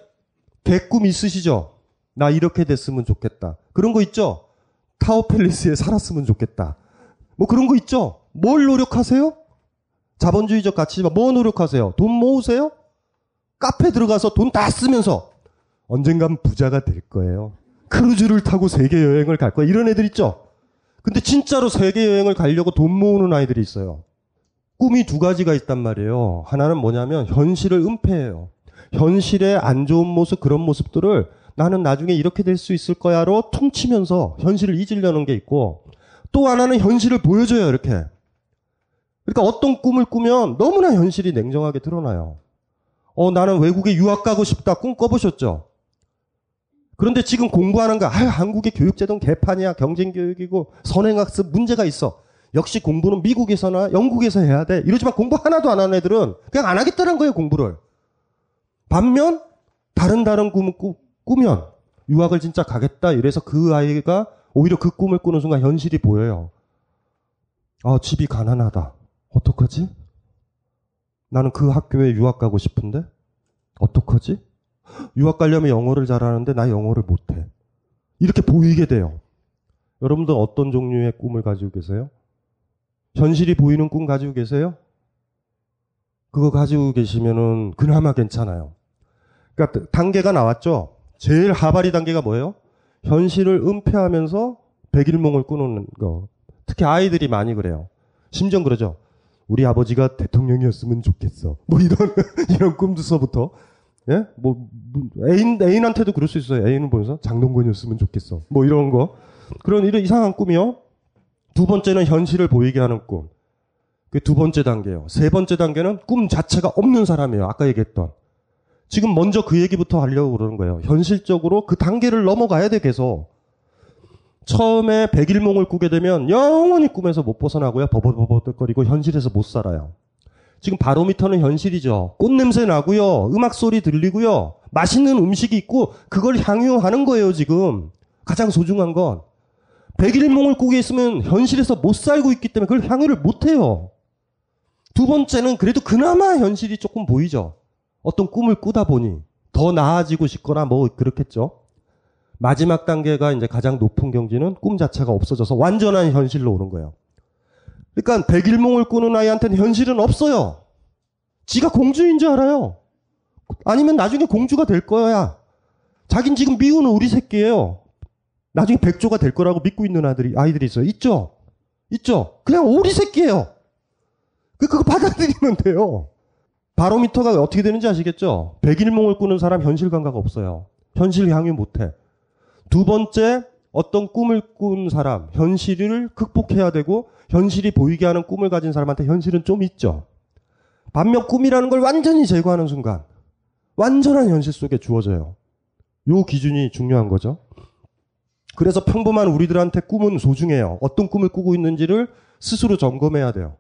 개꿈 있으시죠? 나 이렇게 됐으면 좋겠다. 그런 거 있죠? 타워팰리스에 살았으면 좋겠다. 뭐 그런 거 있죠? 뭘 노력하세요? 자본주의적 가치지만 뭐 노력하세요? 돈 모으세요? 카페 들어가서 돈 다 쓰면서 언젠간 부자가 될 거예요. 크루즈를 타고 세계 여행을 갈 거예요. 이런 애들 있죠? 근데 진짜로 세계 여행을 가려고 돈 모으는 아이들이 있어요. 꿈이 두 가지가 있단 말이에요. 하나는 뭐냐면 현실을 은폐해요. 현실의 안 좋은 모습, 그런 모습들을 나는 나중에 이렇게 될 수 있을 거야로 퉁치면서 현실을 잊으려는 게 있고 또 하나는 현실을 보여줘요, 이렇게. 그러니까 어떤 꿈을 꾸면 너무나 현실이 냉정하게 드러나요. 어, 나는 외국에 유학 가고 싶다. 꿈 꿔보셨죠? 그런데 지금 공부하는 거, 아유, 한국의 교육제도는 개판이야. 경쟁교육이고, 선행학습 문제가 있어. 역시 공부는 미국에서나 영국에서 해야 돼. 이러지만 공부 하나도 안 하는 애들은 그냥 안 하겠다는 거예요, 공부를. 반면, 다른 다른 꿈을 꾸, 꾸면, 유학을 진짜 가겠다. 이래서 그 아이가 오히려 그 꿈을 꾸는 순간 현실이 보여요. 아, 집이 가난하다. 어떡하지? 나는 그 학교에 유학 가고 싶은데? 어떡하지? 유학 가려면 영어를 잘하는데 나 영어를 못해. 이렇게 보이게 돼요. 여러분들 어떤 종류의 꿈을 가지고 계세요? 현실이 보이는 꿈 가지고 계세요? 그거 가지고 계시면은 그나마 괜찮아요. 그러니까 단계가 나왔죠? 제일 하바리 단계가 뭐예요? 현실을 은폐하면서 백일몽을 꾸는 거. 특히 아이들이 많이 그래요. 심지어 그러죠. 우리 아버지가 대통령이었으면 좋겠어. 뭐 이런 이런 꿈도서부터 예? 뭐, 뭐 애인 애인한테도 그럴 수 있어요. 애인은 보면서 장동건이었으면 좋겠어. 뭐 이런 거. 그런 이런 이상한 꿈이요. 두 번째는 현실을 보이게 하는 꿈. 그 두 번째 단계요. 세 번째 단계는 꿈 자체가 없는 사람이에요. 아까 얘기했던. 지금 먼저 그 얘기부터 하려고 그러는 거예요. 현실적으로 그 단계를 넘어가야 돼, 계속. 처음에 백일몽을 꾸게 되면 영원히 꿈에서 못 벗어나고요. 버벅버벅거리고 현실에서 못 살아요. 지금 바로미터는 현실이죠. 꽃 냄새 나고요. 음악 소리 들리고요. 맛있는 음식이 있고 그걸 향유하는 거예요, 지금. 가장 소중한 건. 백일몽을 꾸게 있으면 현실에서 못 살고 있기 때문에 그걸 향유를 못 해요. 두 번째는 그래도 그나마 현실이 조금 보이죠. 어떤 꿈을 꾸다 보니 더 나아지고 싶거나 뭐 그렇겠죠. 마지막 단계가 이제 가장 높은 경지는 꿈 자체가 없어져서 완전한 현실로 오는 거예요. 그러니까 백일몽을 꾸는 아이한테는 현실은 없어요. 지가 공주인 줄 알아요. 아니면 나중에 공주가 될 거야. 자긴 지금 미우는 우리 새끼예요. 나중에 백조가 될 거라고 믿고 있는 아들이 아이들이 있어요. 있죠? 있죠? 그냥 오리 새끼예요. 그 그거 받아들이면 돼요. 바로미터가 어떻게 되는지 아시겠죠? 백일몽을 꾸는 사람 현실 감각 없어요. 현실 향유 못해. 두 번째, 어떤 꿈을 꾼 사람, 현실을 극복해야 되고, 현실이 보이게 하는 꿈을 가진 사람한테 현실은 좀 있죠. 반면 꿈이라는 걸 완전히 제거하는 순간, 완전한 현실 속에 주어져요. 요 기준이 중요한 거죠. 그래서 평범한 우리들한테 꿈은 소중해요. 어떤 꿈을 꾸고 있는지를 스스로 점검해야 돼요.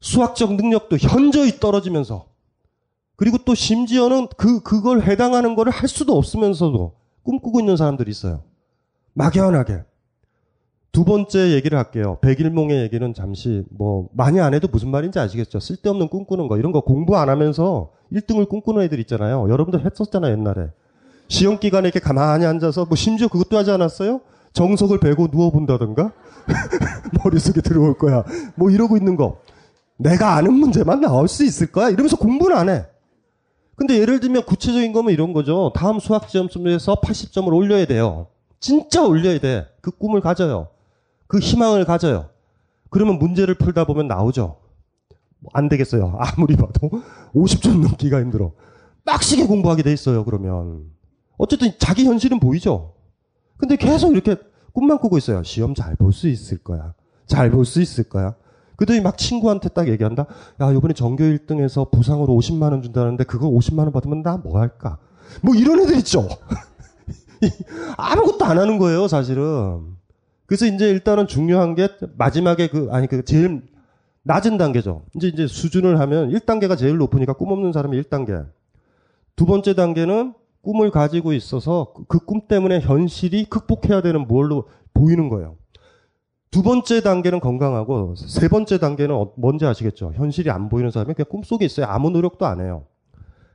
수학적 능력도 현저히 떨어지면서, 그리고 또 심지어는 그, 그걸 해당하는 거를 할 수도 없으면서도 꿈꾸고 있는 사람들이 있어요. 막연하게. 두 번째 얘기를 할게요. 백일몽의 얘기는 잠시 뭐 많이 안 해도 무슨 말인지 아시겠죠? 쓸데없는 꿈꾸는 거 이런 거 공부 안 하면서 1등을 꿈꾸는 애들 있잖아요. 여러분들 했었잖아요, 옛날에. 시험 기간에 이렇게 가만히 앉아서 뭐 심지어 그것도 하지 않았어요? 정석을 베고 누워 본다던가? 머릿속에 들어올 거야. 뭐 이러고 있는 거. 내가 아는 문제만 나올 수 있을 거야? 이러면서 공부는 안 해. 근데 예를 들면 구체적인 거면 이런 거죠. 다음 수학 시험에서 80점을 올려야 돼요. 진짜 올려야 돼. 그 꿈을 가져요. 그 희망을 가져요. 그러면 문제를 풀다 보면 나오죠. 안 되겠어요. 아무리 봐도 50점 넘기가 힘들어. 빡시게 공부하게 돼 있어요. 그러면 어쨌든 자기 현실은 보이죠. 근데 계속 이렇게 꿈만 꾸고 있어요. 시험 잘 볼 수 있을 거야. 잘 볼 수 있을 거야. 그더니 막 친구한테 딱 얘기한다. 야, 요번에 전교 1등에서 부상으로 50만 원 준다는데 그거 50만 원 받으면 나 뭐 할까? 뭐 이런 애들 있죠. 아무것도 안 하는 거예요, 사실은. 그래서 이제 일단은 중요한 게 마지막에 그 아니 그 제일 낮은 단계죠. 이제 이제 수준을 하면 1단계가 제일 높으니까 꿈 없는 사람이 1단계. 두 번째 단계는 꿈을 가지고 있어서 그 꿈 때문에 현실이 극복해야 되는 뭘로 보이는 거예요. 두 번째 단계는 건강하고 세 번째 단계는 어- 뭔지 아시겠죠? 현실이 안 보이는 사람이 그냥 꿈속에 있어요. 아무 노력도 안 해요.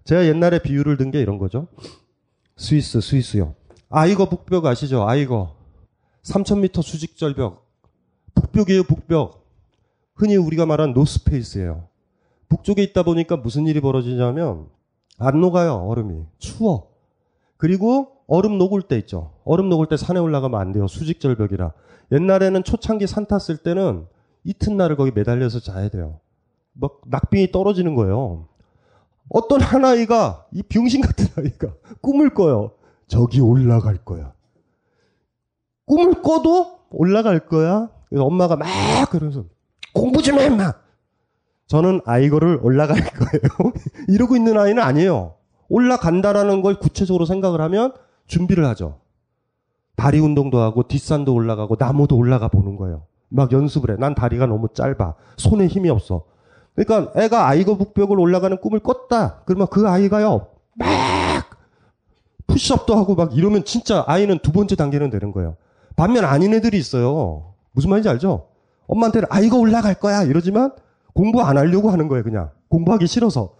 제가 옛날에 비유를 든 게 이런 거죠. 스위스, 스위스요. 아이거 북벽 아시죠? 아이거. 3000m 수직 절벽. 북벽이에요, 북벽. 흔히 우리가 말한 노스페이스예요. 북쪽에 있다 보니까 무슨 일이 벌어지냐면 안 녹아요, 얼음이. 추워. 그리고 얼음 녹을 때 있죠. 얼음 녹을 때 산에 올라가면 안 돼요. 수직 절벽이라. 옛날에는 초창기 산 탔을 때는 이튿날을 거기 매달려서 자야 돼요. 막 낙빙이 떨어지는 거예요. 어떤 한 아이가 이 병신 같은 아이가 꿈을 꿔요. 저기 올라갈 거야. 꿈을 꿔도 올라갈 거야. 그래서 엄마가 막 그러면서 공부 좀 해, 임마. 저는 아이거를 올라갈 거예요. 이러고 있는 아이는 아니에요. 올라간다라는 걸 구체적으로 생각을 하면 준비를 하죠. 다리 운동도 하고 뒷산도 올라가고 나무도 올라가 보는 거예요. 막 연습을 해. 난 다리가 너무 짧아. 손에 힘이 없어. 그러니까 애가 아이거 북벽을 올라가는 꿈을 꿨다. 그러면 그 아이가요. 막 푸시업도 하고 막 이러면 진짜 아이는 두 번째 단계는 되는 거예요. 반면 아닌 애들이 있어요. 무슨 말인지 알죠? 엄마한테는 아이거 올라갈 거야 이러지만 공부 안 하려고 하는 거예요, 그냥. 공부하기 싫어서.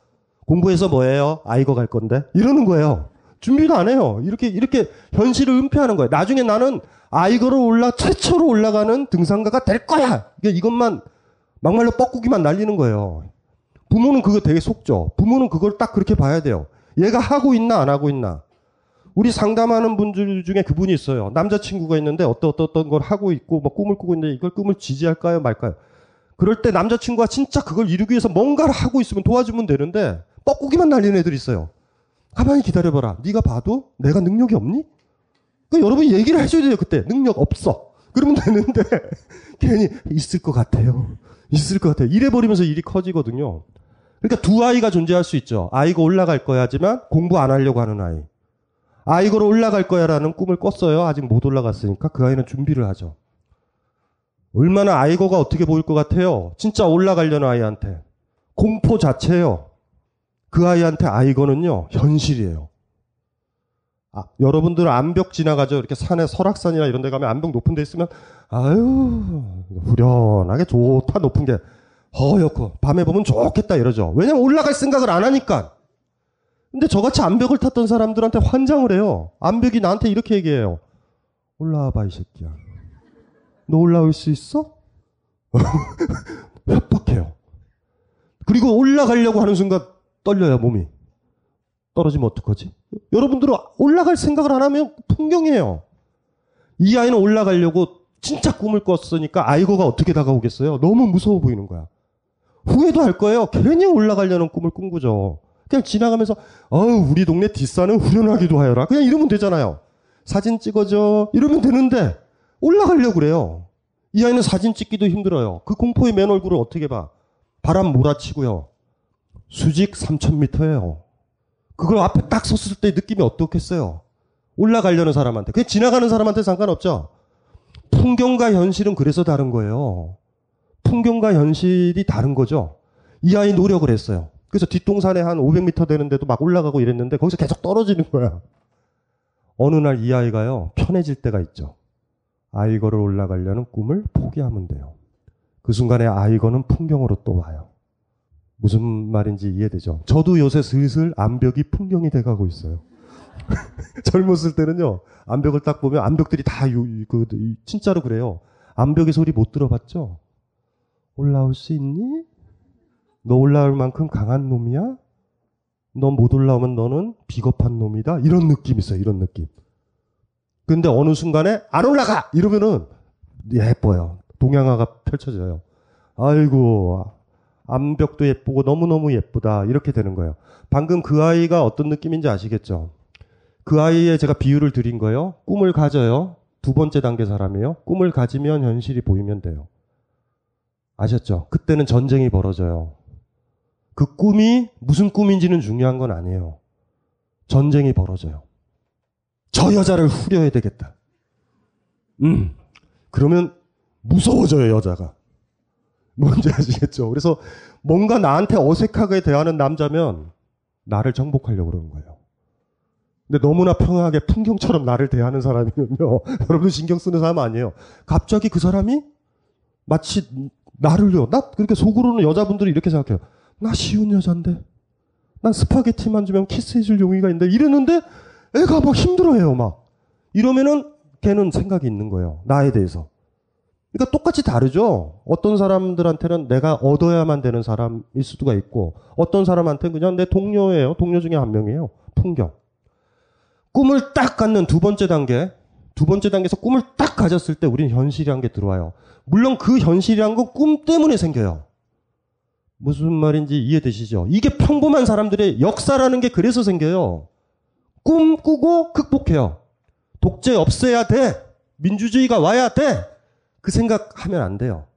공부해서 뭐예요? 아이거 갈 건데? 이러는 거예요. 준비도 안 해요. 이렇게, 이렇게 현실을 은폐하는 거예요. 나중에 나는 아이거를 올라, 최초로 올라가는 등산가가 될 거야! 이게 이것만, 막말로 뻐꾸기만 날리는 거예요. 부모는 그거 되게 속죠. 부모는 그걸 딱 그렇게 봐야 돼요. 얘가 하고 있나, 안 하고 있나. 우리 상담하는 분들 중에 그분이 있어요. 남자친구가 있는데 어떤 어떤 어떤 걸 하고 있고 뭐 꿈을 꾸고 있는데 이걸 꿈을 지지할까요, 말까요? 그럴 때 남자친구가 진짜 그걸 이루기 위해서 뭔가를 하고 있으면 도와주면 되는데 뻐꾸기만 날리는 애들이 있어요. 가만히 기다려봐라. 네가 봐도 내가 능력이 없니? 그 여러분이 얘기를 해줘야 돼요. 그때 능력 없어. 그러면 되는데 괜히 있을 것 같아요. 있을 것 같아요. 이래 버리면서 일이 커지거든요. 그러니까 두 아이가 존재할 수 있죠. 아이가 올라갈 거야 하지만 공부 안 하려고 하는 아이. 아이거로 올라갈 거야라는 꿈을 꿨어요. 아직 못 올라갔으니까 그 아이는 준비를 하죠. 얼마나 아이거가 어떻게 보일 것 같아요? 진짜 올라가려는 아이한테. 공포 자체예요. 그 아이한테 아이거는요, 현실이에요. 아, 여러분들 암벽 지나가죠. 이렇게 산에 설악산이나 이런 데 가면 암벽 높은 데 있으면, 아유, 후련하게 좋다, 높은 게. 허옇고, 밤에 보면 좋겠다, 이러죠. 왜냐면 올라갈 생각을 안 하니까. 근데 저같이 암벽을 탔던 사람들한테 환장을 해요. 암벽이 나한테 이렇게 얘기해요. 올라와 봐, 이 새끼야. 너 올라올 수 있어? 협박해요. 그리고 올라가려고 하는 순간 떨려요, 몸이. 떨어지면 어떡하지? 여러분들은 올라갈 생각을 안 하면 풍경이에요. 이 아이는 올라가려고 진짜 꿈을 꿨으니까 아이고가 어떻게 다가오겠어요? 너무 무서워 보이는 거야. 후회도 할 거예요. 괜히 올라가려는 꿈을 꾼 거죠. 그냥 지나가면서 어우 우리 동네 뒷산은 후련하기도 하여라. 그냥 이러면 되잖아요. 사진 찍어줘 이러면 되는데 올라가려고 그래요. 이 아이는 사진 찍기도 힘들어요. 그 공포의 맨 얼굴을 어떻게 봐? 바람 몰아치고요. 수직 3,000m예요. 그걸 앞에 딱 섰을 때 느낌이 어떻겠어요? 올라가려는 사람한테. 그냥 지나가는 사람한테 상관없죠? 풍경과 현실은 그래서 다른 거예요. 풍경과 현실이 다른 거죠. 이 아이 노력을 했어요. 그래서 뒷동산에 한 500m 되는데도 막 올라가고 이랬는데 거기서 계속 떨어지는 거야. 어느 날 이 아이가요, 편해질 때가 있죠. 아이거를 올라가려는 꿈을 포기하면 돼요. 그 순간에 아이거는 풍경으로 또 와요. 무슨 말인지 이해되죠? 저도 요새 슬슬 암벽이 풍경이 돼가고 있어요. 젊었을 때는요, 암벽을 딱 보면 암벽들이 다, 요, 그, 진짜로 그래요. 암벽의 소리 못 들어봤죠? 올라올 수 있니? 너 올라올 만큼 강한 놈이야? 너 못 올라오면 너는 비겁한 놈이다? 이런 느낌 있어요, 이런 느낌. 근데 어느 순간에 안 올라가! 이러면은 예뻐요. 동양화가 펼쳐져요. 아이고, 암벽도 예쁘고 너무너무 예쁘다. 이렇게 되는 거예요. 방금 그 아이가 어떤 느낌인지 아시겠죠? 그 아이의 제가 비유를 드린 거예요. 꿈을 가져요. 두 번째 단계 사람이에요. 꿈을 가지면 현실이 보이면 돼요. 아셨죠? 그때는 전쟁이 벌어져요. 그 꿈이 무슨 꿈인지는 중요한 건 아니에요. 전쟁이 벌어져요. 저 여자를 후려야 되겠다. 음. 그러면 무서워져요, 여자가. 뭔지 아시겠죠? 그래서 뭔가 나한테 어색하게 대하는 남자면 나를 정복하려고 그러는 거예요. 근데 너무나 평화하게 풍경처럼 나를 대하는 사람이면요. 여러분 신경 쓰는 사람 아니에요. 갑자기 그 사람이 마치 나를요. 나 그렇게 속으로는 여자분들이 이렇게 생각해요. 나 쉬운 여잔데. 난 스파게티만 주면 키스해줄 용의가 있는데 이랬는데 애가 막 힘들어해요. 막 이러면은 걔는 생각이 있는 거예요. 나에 대해서. 그러니까 똑같이 다르죠. 어떤 사람들한테는 내가 얻어야만 되는 사람일 수가 있고 어떤 사람한테는 그냥 내 동료예요. 동료 중에 한 명이에요. 풍경. 꿈을 딱 갖는 두 번째 단계. 두 번째 단계에서 꿈을 딱 가졌을 때 우리는 현실이란 게 들어와요. 물론 그 현실이란 건 꿈 때문에 생겨요. 무슨 말인지 이해되시죠? 이게 평범한 사람들의 역사라는 게 그래서 생겨요. 꿈 꾸고 극복해요. 독재 없애야 돼. 민주주의가 와야 돼. 그 생각하면 안 돼요.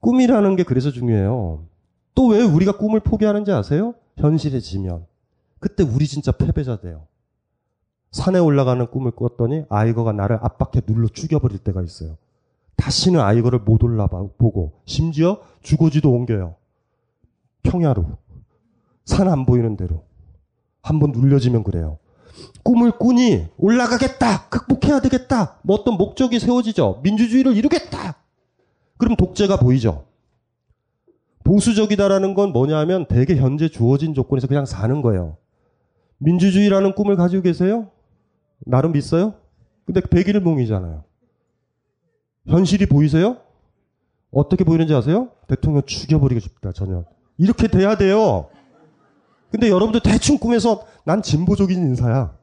꿈이라는 게 그래서 중요해요. 또 왜 우리가 꿈을 포기하는지 아세요? 현실에 지면. 그때 우리 진짜 패배자 돼요. 산에 올라가는 꿈을 꿨더니 아이거가 나를 압박해 눌러 죽여버릴 때가 있어요. 다시는 아이거를 못 올라보고 심지어 주거지도 옮겨요. 평야로. 산 안 보이는 대로. 한번 눌려지면 그래요. 꿈을 꾸니 올라가겠다. 극복해야 되겠다. 뭐 어떤 목적이 세워지죠. 민주주의를 이루겠다. 그럼 독재가 보이죠. 보수적이다라는 건 뭐냐면 대개 현재 주어진 조건에서 그냥 사는 거예요. 민주주의라는 꿈을 가지고 계세요? 나름 있어요? 근데 백일몽이잖아요. 현실이 보이세요? 어떻게 보이는지 아세요? 대통령 죽여버리고 싶다, 전혀. 이렇게 돼야 돼요. 근데 여러분들 대충 꿈에서 난 진보적인 인사야.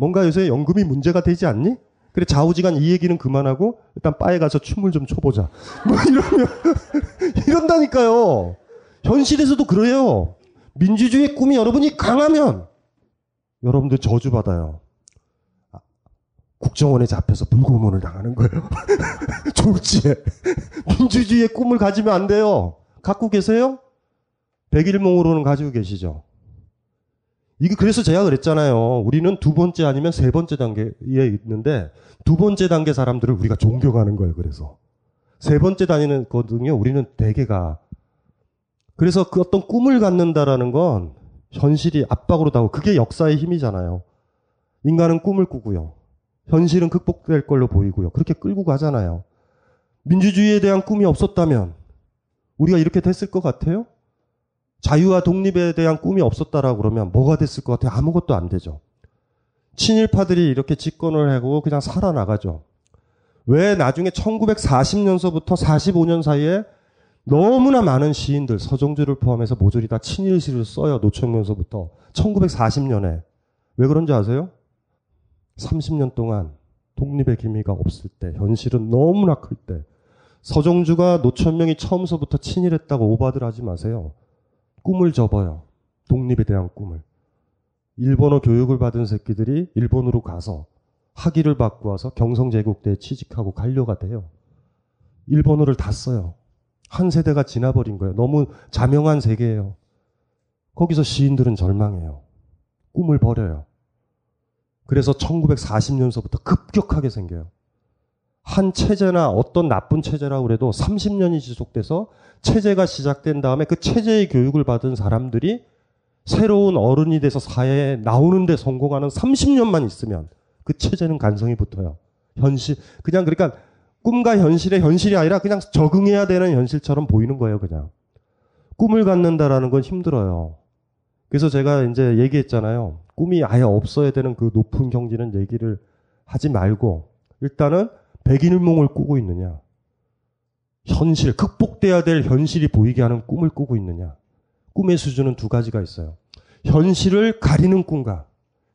뭔가 요새 연금이 문제가 되지 않니? 그래 좌우지간 이 얘기는 그만하고 일단 바에 가서 춤을 좀 춰보자. 뭐 이러면 이런다니까요. 현실에서도 그래요. 민주주의 꿈이 여러분이 강하면 여러분들 저주 받아요. 국정원에 잡혀서 불구문을 당하는 거예요. 졸지에. 민주주의의 꿈을 가지면 안 돼요. 갖고 계세요? 백일몽으로는 가지고 계시죠. 이게 그래서 제가 그랬잖아요. 우리는 두 번째 아니면 세 번째 단계에 있는데 두 번째 단계 사람들을 우리가 존경하는 거예요. 그래서 세 번째 다니는 거든요. 우리는 대개가 그래서 그 어떤 꿈을 갖는다라는 건 현실이 압박으로 다고 그게 역사의 힘이잖아요. 인간은 꿈을 꾸고요. 현실은 극복될 걸로 보이고요. 그렇게 끌고 가잖아요. 민주주의에 대한 꿈이 없었다면 우리가 이렇게 됐을 것 같아요? 자유와 독립에 대한 꿈이 없었다라고 그러면 뭐가 됐을 것 같아요? 아무것도 안 되죠. 친일파들이 이렇게 집권을 하고 그냥 살아나가죠. 왜 나중에 1940년서부터 45년 사이에 너무나 많은 시인들, 서정주를 포함해서 모조리 다 친일시를 써요. 노총면서부터. 1940년에. 왜 그런지 아세요? 30년 동안 독립의 기미가 없을 때, 현실은 너무나 클 때, 서정주가 노천명이 처음서부터 친일했다고 오바들 하지 마세요. 꿈을 접어요. 독립에 대한 꿈을. 일본어 교육을 받은 새끼들이 일본으로 가서 학위를 받고 와서 경성제국대에 취직하고 관료가 돼요. 일본어를 다 써요. 한 세대가 지나버린 거예요. 너무 자명한 세계예요. 거기서 시인들은 절망해요. 꿈을 버려요. 그래서 1940년서부터 급격하게 생겨요. 한 체제나 어떤 나쁜 체제라고 그래도 30년이 지속돼서 체제가 시작된 다음에 그 체제의 교육을 받은 사람들이 새로운 어른이 돼서 사회에 나오는데 성공하는 30년만 있으면 그 체제는 간성이 붙어요. 현실, 그냥 그러니까 꿈과 현실의 현실이 아니라 그냥 적응해야 되는 현실처럼 보이는 거예요, 그냥. 꿈을 갖는다라는 건 힘들어요. 그래서 제가 이제 얘기했잖아요. 꿈이 아예 없어야 되는 그 높은 경지는 얘기를 하지 말고 일단은 백인을몽을 꾸고 있느냐. 현실, 극복돼야 될 현실이 보이게 하는 꿈을 꾸고 있느냐. 꿈의 수준은 두 가지가 있어요. 현실을 가리는 꿈과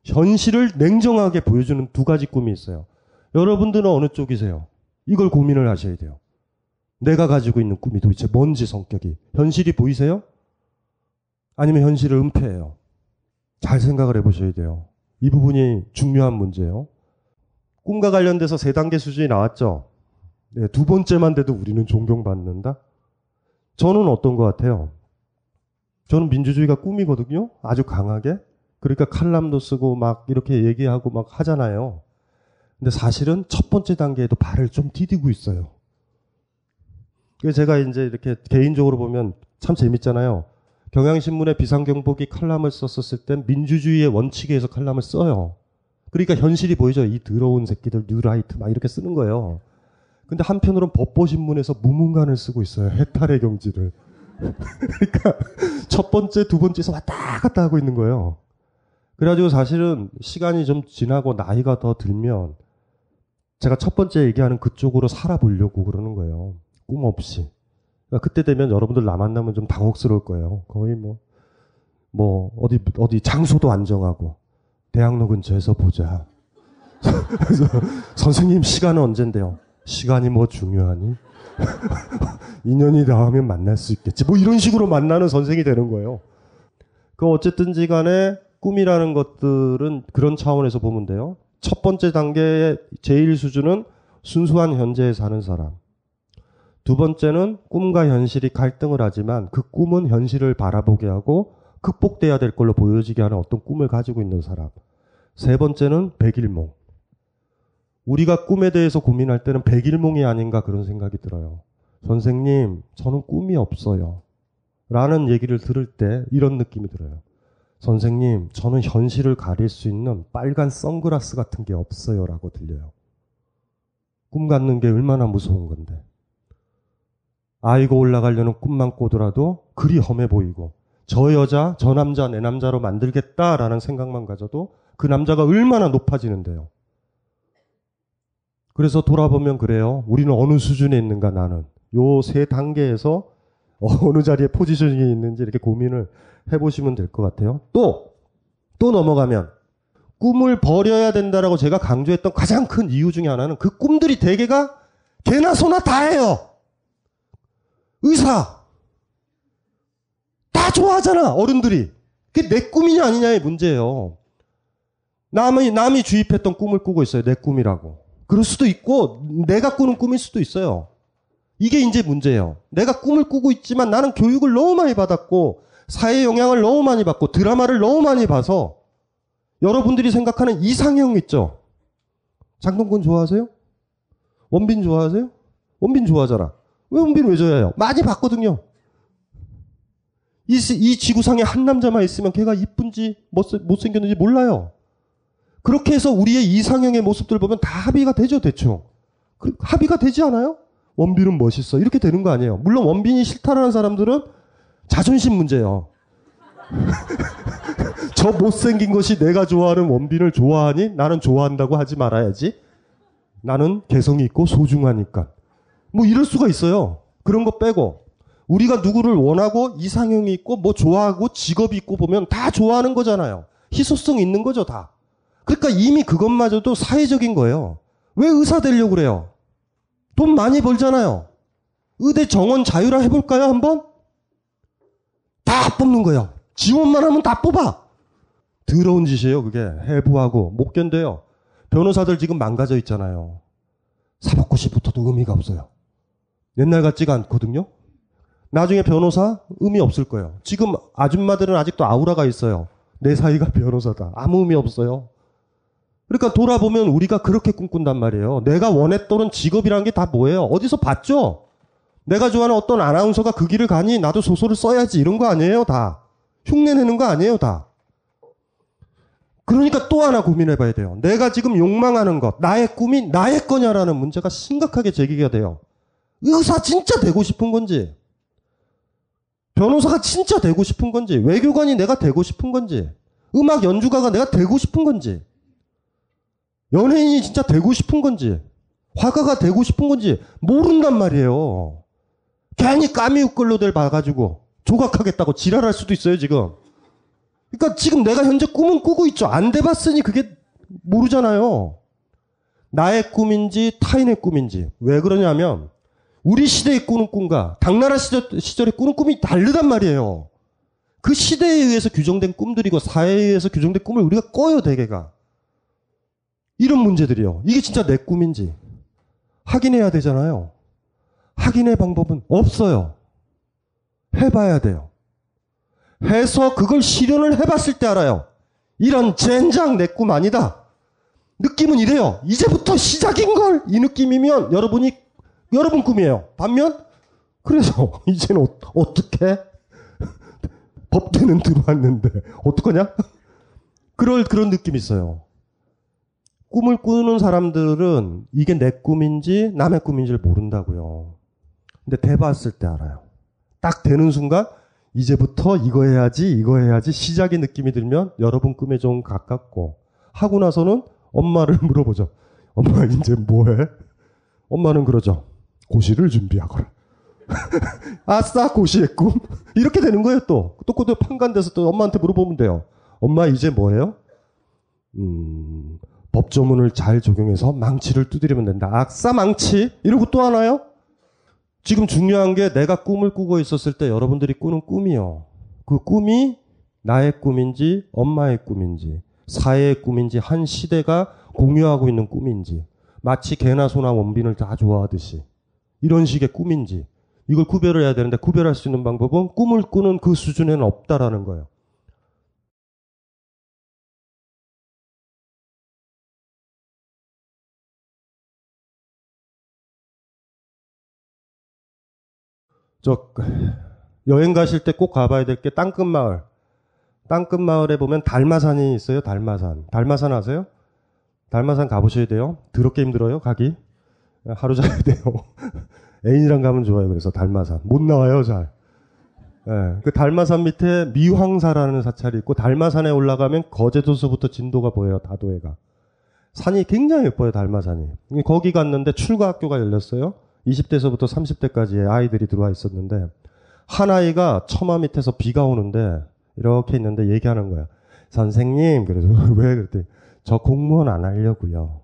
현실을 냉정하게 보여주는 두 가지 꿈이 있어요. 여러분들은 어느 쪽이세요? 이걸 고민을 하셔야 돼요. 내가 가지고 있는 꿈이 도대체 뭔지 성격이. 현실이 보이세요? 아니면 현실을 은폐해요? 잘 생각을 해보셔야 돼요. 이 부분이 중요한 문제예요. 꿈과 관련돼서 세 단계 수준이 나왔죠. 네, 두 번째만 돼도 우리는 존경받는다? 저는 어떤 것 같아요? 저는 민주주의가 꿈이거든요. 아주 강하게. 그러니까 칼럼도 쓰고 막 이렇게 얘기하고 막 하잖아요. 근데 사실은 첫 번째 단계에도 발을 좀 디디고 있어요. 그래서 제가 이제 이렇게 개인적으로 보면 참 재밌잖아요. 경향신문에 비상경보기 칼럼을 썼었을 땐 민주주의의 원칙에 의해서 칼럼을 써요. 그러니까 현실이 보이죠. 이 더러운 새끼들 뉴라이트 막 이렇게 쓰는 거예요. 근데 한편으로는 법보신문에서 무문간을 쓰고 있어요. 해탈의 경지를. 그러니까 첫 번째, 두 번째에서 왔다 갔다 하고 있는 거예요. 그래가지고 사실은 시간이 좀 지나고 나이가 더 들면 제가 첫 번째 얘기하는 그쪽으로 살아보려고 그러는 거예요. 꿈 없이. 그러니까 그때 되면 여러분들 나 만나면 좀 당혹스러울 거예요. 거의 뭐, 뭐, 어디, 어디 장소도 안정하고, 대학로 근처에서 보자. 그래서 선생님 시간은 언젠데요? 시간이 뭐 중요하니? 인연이 닿으면 만날 수 있겠지. 뭐 이런 식으로 만나는 선생이 되는 거예요. 그 어쨌든지 간에 꿈이라는 것들은 그런 차원에서 보면 돼요. 첫 번째 단계의 제일 수준은 순수한 현재에 사는 사람. 두 번째는 꿈과 현실이 갈등을 하지만 그 꿈은 현실을 바라보게 하고 극복돼야 될 걸로 보여지게 하는 어떤 꿈을 가지고 있는 사람. 세 번째는 백일몽. 우리가 꿈에 대해서 고민할 때는 백일몽이 아닌가 그런 생각이 들어요. 선생님, 저는 꿈이 없어요. 라는 얘기를 들을 때 이런 느낌이 들어요. 선생님, 저는 현실을 가릴 수 있는 빨간 선글라스 같은 게 없어요. 라고 들려요. 꿈 갖는 게 얼마나 무서운 건데. 아이고 올라가려는 꿈만 꾸더라도 그리 험해 보이고, 저 여자, 저 남자, 내 남자로 만들겠다라는 생각만 가져도 그 남자가 얼마나 높아지는데요. 그래서 돌아보면 그래요. 우리는 어느 수준에 있는가 나는. 요 세 단계에서 어느 자리에 포지셔닝이 있는지 이렇게 고민을 해보시면 될 것 같아요. 또, 또 넘어가면 꿈을 버려야 된다라고 제가 강조했던 가장 큰 이유 중에 하나는 그 꿈들이 대개가 개나 소나 다해요. 의사. 다 좋아하잖아, 어른들이. 그게 내 꿈이냐 아니냐의 문제예요. 남이, 남이 주입했던 꿈을 꾸고 있어요. 내 꿈이라고. 그럴 수도 있고, 내가 꾸는 꿈일 수도 있어요. 이게 이제 문제예요. 내가 꿈을 꾸고 있지만 나는 교육을 너무 많이 받았고, 사회 영향을 너무 많이 받고, 드라마를 너무 많이 봐서, 여러분들이 생각하는 이상형 있죠? 장동건 좋아하세요? 원빈 좋아하세요? 원빈 좋아하잖아. 왜 원빈 왜 좋아해요? 많이 봤거든요. 이, 이 지구상에 한 남자만 있으면 걔가 이쁜지 못생겼는지 몰라요. 그렇게 해서 우리의 이상형의 모습들 보면 다 합의가 되죠, 대충. 그, 합의가 되지 않아요? 원빈은 멋있어. 이렇게 되는 거 아니에요. 물론 원빈이 싫다라는 사람들은 자존심 문제예요. 저 못생긴 것이 내가 좋아하는 원빈을 좋아하니 나는 좋아한다고 하지 말아야지. 나는 개성이 있고 소중하니까. 뭐 이럴 수가 있어요. 그런 거 빼고 우리가 누구를 원하고 이상형이 있고 뭐 좋아하고 직업이 있고 보면 다 좋아하는 거잖아요. 희소성 있는 거죠, 다. 그러니까 이미 그것마저도 사회적인 거예요. 왜 의사 되려고 그래요? 돈 많이 벌잖아요. 의대 정원 자유화 해볼까요, 한번? 다 뽑는 거예요. 지원만 하면 다 뽑아. 더러운 짓이에요, 그게. 해부하고. 못 견뎌요. 변호사들 지금 망가져 있잖아요. 사법고시 붙어도 의미가 없어요. 옛날 같지가 않거든요. 나중에 변호사 의미 없을 거예요. 지금 아줌마들은 아직도 아우라가 있어요. 내 사이가 변호사다. 아무 의미 없어요. 그러니까 돌아보면 우리가 그렇게 꿈꾼단 말이에요. 내가 원했던 직업이라는 게 다 뭐예요? 어디서 봤죠? 내가 좋아하는 어떤 아나운서가 그 길을 가니 나도 소설을 써야지 이런 거 아니에요, 다. 흉내 내는 거 아니에요, 다. 그러니까 또 하나 고민해 봐야 돼요. 내가 지금 욕망하는 것, 나의 꿈이 나의 거냐라는 문제가 심각하게 제기가 돼요. 의사 진짜 되고 싶은 건지, 변호사가 진짜 되고 싶은 건지, 외교관이 내가 되고 싶은 건지, 음악 연주가가 내가 되고 싶은 건지, 연예인이 진짜 되고 싶은 건지, 화가가 되고 싶은 건지 모른단 말이에요. 괜히 까미우끌로들 봐가지고 조각하겠다고 지랄할 수도 있어요, 지금. 그러니까 지금 내가 현재 꿈은 꾸고 있죠. 안 돼봤으니 그게 모르잖아요. 나의 꿈인지 타인의 꿈인지. 왜 그러냐면 우리 시대의 꾸는 꿈과 당나라 시절, 시절의 꾸는 꿈이 다르단 말이에요. 그 시대에 의해서 규정된 꿈들이고 사회에 의해서 규정된 꿈을 우리가 꿔요, 대개가. 이런 문제들이요. 이게 진짜 내 꿈인지 확인해야 되잖아요. 확인의 방법은 없어요. 해봐야 돼요. 해서 그걸 실현을 해봤을 때 알아요. 이런 젠장 내 꿈 아니다. 느낌은 이래요. 이제부터 시작인 걸! 이 느낌이면 여러분이, 여러분 꿈이에요. 반면, 그래서 이제는 어, 어떻게? 법대는 들어왔는데, 어떡하냐? 그럴, 그런 느낌이 있어요. 꿈을 꾸는 사람들은 이게 내 꿈인지 남의 꿈인지를 모른다고요. 근데 돼봤을 때 알아요. 딱 되는 순간 이제부터 이거 해야지 이거 해야지 시작의 느낌이 들면 여러분 꿈에 좀 가깝고 하고 나서는 엄마를 물어보죠. 엄마 이제 뭐해? 엄마는 그러죠. 고시를 준비하거라. 아싸 고시의 꿈 이렇게 되는 거예요 또. 또 그때 판간돼서 또 엄마한테 물어보면 돼요. 엄마 이제 뭐해요? 음, 법조문을 잘 적용해서 망치를 두드리면 된다. 아싸 망치 이러고 또 하나요? 지금 중요한 게 내가 꿈을 꾸고 있었을 때 여러분들이 꾸는 꿈이요. 그 꿈이 나의 꿈인지 엄마의 꿈인지 사회의 꿈인지 한 시대가 공유하고 있는 꿈인지 마치 개나 소나 원빈을 다 좋아하듯이 이런 식의 꿈인지 이걸 구별을 해야 되는데 구별할 수 있는 방법은 꿈을 꾸는 그 수준에는 없다라는 거예요. 저 여행 가실 때 꼭 가봐야 될 게 땅끝 마을. 땅끝 마을에 보면 달마산이 있어요. 달마산. 달마산 아세요? 달마산 가보셔야 돼요. 더럽게 힘들어요. 가기. 하루 자야 돼요. 애인이랑 가면 좋아요. 그래서 달마산. 못 나와요, 잘. 예, 그 달마산 밑에 미황사라는 사찰이 있고 달마산에 올라가면 거제도서부터 진도가 보여요. 다도해가. 산이 굉장히 예뻐요. 달마산이. 거기 갔는데 출가 학교가 열렸어요. 20대에서부터 30대까지의 아이들이 들어와 있었는데 한 아이가 처마 밑에서 비가 오는데 이렇게 있는데 얘기하는 거야. 선생님, 그래서 왜 그랬더니 저 공무원 안 하려고요.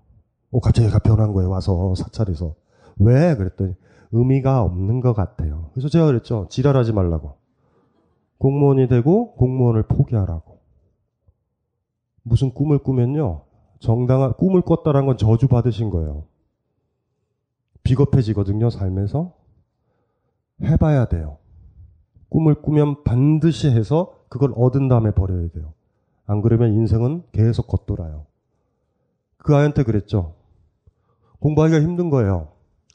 어, 갑자기 얘가 변한 거예요. 와서 사찰에서. 왜? 그랬더니 의미가 없는 것 같아요. 그래서 제가 그랬죠. 지랄하지 말라고. 공무원이 되고 공무원을 포기하라고. 무슨 꿈을 꾸면요. 정당한 꿈을 꿨다는 건 저주 받으신 거예요. 비겁해지거든요, 삶에서. 해봐야 돼요. 꿈을 꾸면 반드시 해서 그걸 얻은 다음에 버려야 돼요. 안 그러면 인생은 계속 겉돌아요. 그 아이한테 그랬죠. 공부하기가 힘든 거예요.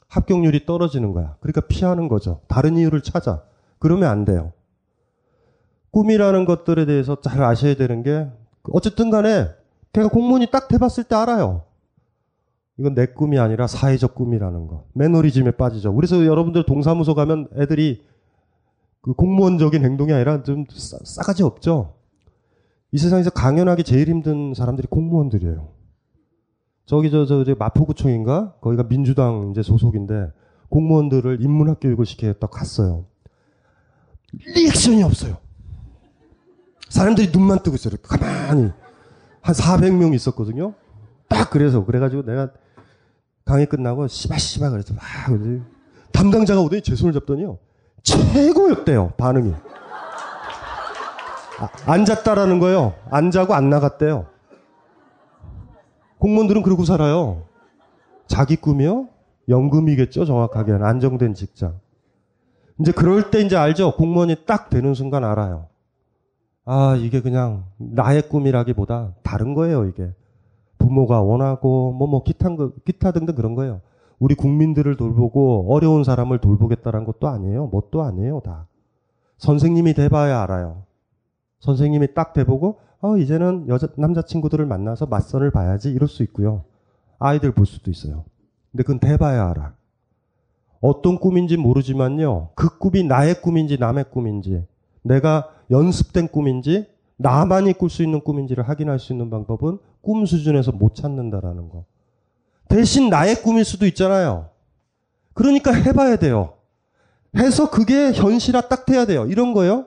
합격률이 떨어지는 거야. 그러니까 피하는 거죠. 다른 이유를 찾아. 그러면 안 돼요. 꿈이라는 것들에 대해서 잘 아셔야 되는 게 어쨌든 간에 걔가 공무원이 딱 돼봤을 때 알아요. 이건 내 꿈이 아니라 사회적 꿈이라는 거. 매너리즘에 빠지죠. 그래서 여러분들 동사무소 가면 애들이 그 공무원적인 행동이 아니라 좀 싸, 싸가지 없죠. 이 세상에서 강연하기 제일 힘든 사람들이 공무원들이에요. 저기 저, 저, 저 마포구청인가? 거기가 민주당 이제 소속인데 공무원들을 인문학 교육을 시키겠다 갔어요. 리액션이 없어요. 사람들이 눈만 뜨고 있어요. 가만히. 한 400명 있었거든요. 딱 그래서 그래가지고 내가 강의 끝나고 씨바씨바 그랬어. 막 담당자가 오더니 제 손을 잡더니요. 최고였대요. 반응이. 아, 앉았다라는 거예요. 앉아고 안 나갔대요. 공무원들은 그러고 살아요. 자기 꿈이요? 연금이겠죠, 정확하게는. 안정된 직장. 이제 그럴 때 이제 알죠? 공무원이 딱 되는 순간 알아요. 아, 이게 그냥 나의 꿈이라기보다 다른 거예요, 이게. 부모가 원하고, 뭐, 뭐, 기타, 기타 등등 그런 거예요. 우리 국민들을 돌보고 어려운 사람을 돌보겠다는 것도 아니에요. 뭣도 아니에요, 다. 선생님이 돼봐야 알아요. 선생님이 딱 돼보고, 어, 이제는 여자, 남자친구들을 만나서 맞선을 봐야지 이럴 수 있고요. 아이들 볼 수도 있어요. 근데 그건 돼봐야 알아. 어떤 꿈인지 모르지만요. 그 꿈이 나의 꿈인지 남의 꿈인지, 내가 연습된 꿈인지, 나만이 꿀 수 있는 꿈인지를 확인할 수 있는 방법은 꿈 수준에서 못 찾는다라는 거. 대신 나의 꿈일 수도 있잖아요. 그러니까 해봐야 돼요. 해서 그게 현실화 딱 돼야 돼요. 이런 거요.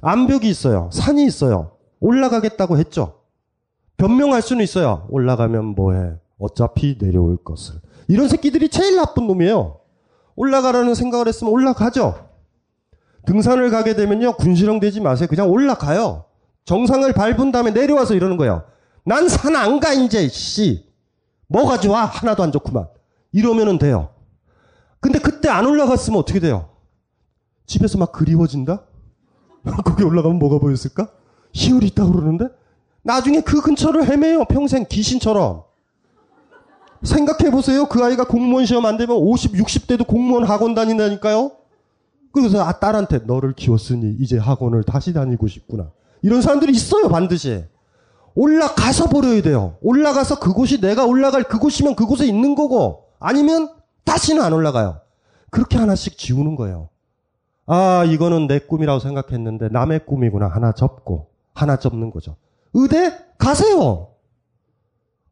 암벽이 있어요. 산이 있어요. 올라가겠다고 했죠. 변명할 수는 있어요. 올라가면 뭐해. 어차피 내려올 것을. 이런 새끼들이 제일 나쁜 놈이에요. 올라가라는 생각을 했으면 올라가죠. 등산을 가게 되면요. 군시렁 되지 마세요. 그냥 올라가요. 정상을 밟은 다음에 내려와서 이러는 거예요. 난 산 안 가, 이제, 씨. 뭐가 좋아? 하나도 안 좋구만. 이러면은 돼요. 근데 그때 안 올라갔으면 어떻게 돼요? 집에서 막 그리워진다? 거기 올라가면 뭐가 보였을까? 희열이 있다고 그러는데? 나중에 그 근처를 헤매요. 평생 귀신처럼. 생각해보세요. 그 아이가 공무원 시험 안 되면 50, 60대도 공무원 학원 다닌다니까요? 그래서 아, 딸한테 너를 키웠으니 이제 학원을 다시 다니고 싶구나. 이런 사람들이 있어요, 반드시. 올라가서 버려야 돼요. 올라가서 그곳이 내가 올라갈 그곳이면 그곳에 있는 거고 아니면 다시는 안 올라가요. 그렇게 하나씩 지우는 거예요. 아, 이거는 내 꿈이라고 생각했는데 남의 꿈이구나. 하나 접고 하나 접는 거죠. 의대 가세요.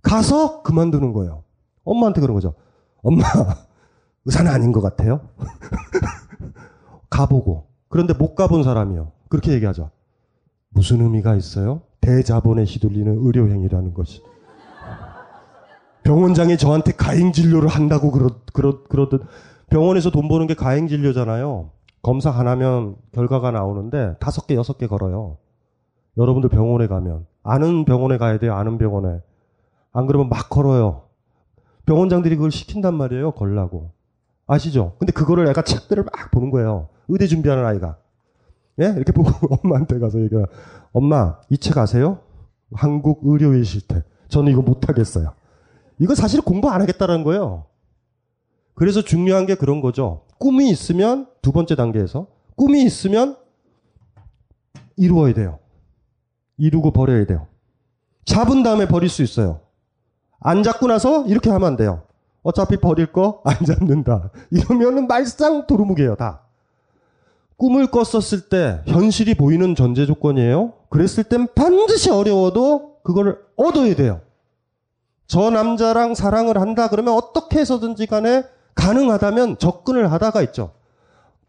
가서 그만두는 거예요. 엄마한테 그런 거죠. 엄마, 의사는 아닌 것 같아요. 가보고. 그런데 못 가본 사람이요. 그렇게 얘기하죠. 무슨 의미가 있어요? 대자본에 휘둘리는 의료행위라는 것이. 병원장이 저한테 가행 진료를 한다고 그러, 그러, 그러듯 병원에서 돈 버는 게 가행 진료잖아요. 검사 하나면 결과가 나오는데 다섯 개, 여섯 개 걸어요. 여러분들 병원에 가면 아는 병원에 가야 돼요. 아는 병원에. 안 그러면 막 걸어요. 병원장들이 그걸 시킨단 말이에요. 걸라고. 아시죠? 근데 그거를 애가 책들을 막 보는 거예요. 의대 준비하는 아이가. 예? 이렇게 보고 엄마한테 가서 얘기해. 엄마, 이 책 아세요? 한국 의료의 실태. 저는 이거 못하겠어요. 이거 사실 공부 안 하겠다라는 거예요. 그래서 중요한 게 그런 거죠. 꿈이 있으면 두 번째 단계에서 꿈이 있으면 이루어야 돼요. 이루고 버려야 돼요. 잡은 다음에 버릴 수 있어요. 안 잡고 나서 이렇게 하면 안 돼요. 어차피 버릴 거 안 잡는다. 이러면은 말짱 도루묵이에요, 다. 꿈을 꿨었을 때 현실이 보이는 전제 조건이에요. 그랬을 땐 반드시 어려워도 그걸 얻어야 돼요. 저 남자랑 사랑을 한다 그러면 어떻게 해서든지 간에 가능하다면 접근을 하다가 있죠.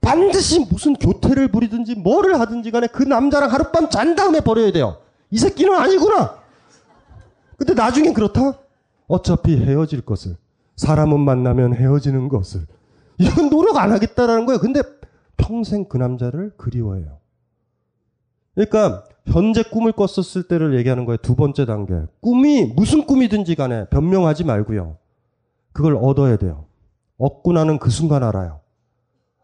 반드시 무슨 교태를 부리든지 뭐를 하든지 간에 그 남자랑 하룻밤 잔 다음에 버려야 돼요. 이 새끼는 아니구나. 근데 나중에 그렇다? 어차피 헤어질 것을. 사람은 만나면 헤어지는 것을. 이건 노력 안 하겠다라는 거예요. 근데 평생 그 남자를 그리워해요. 그러니까 현재 꿈을 꿨었을 때를 얘기하는 거예요. 두 번째 단계. 꿈이 무슨 꿈이든지 간에 변명하지 말고요. 그걸 얻어야 돼요. 얻고 나는 그 순간 알아요.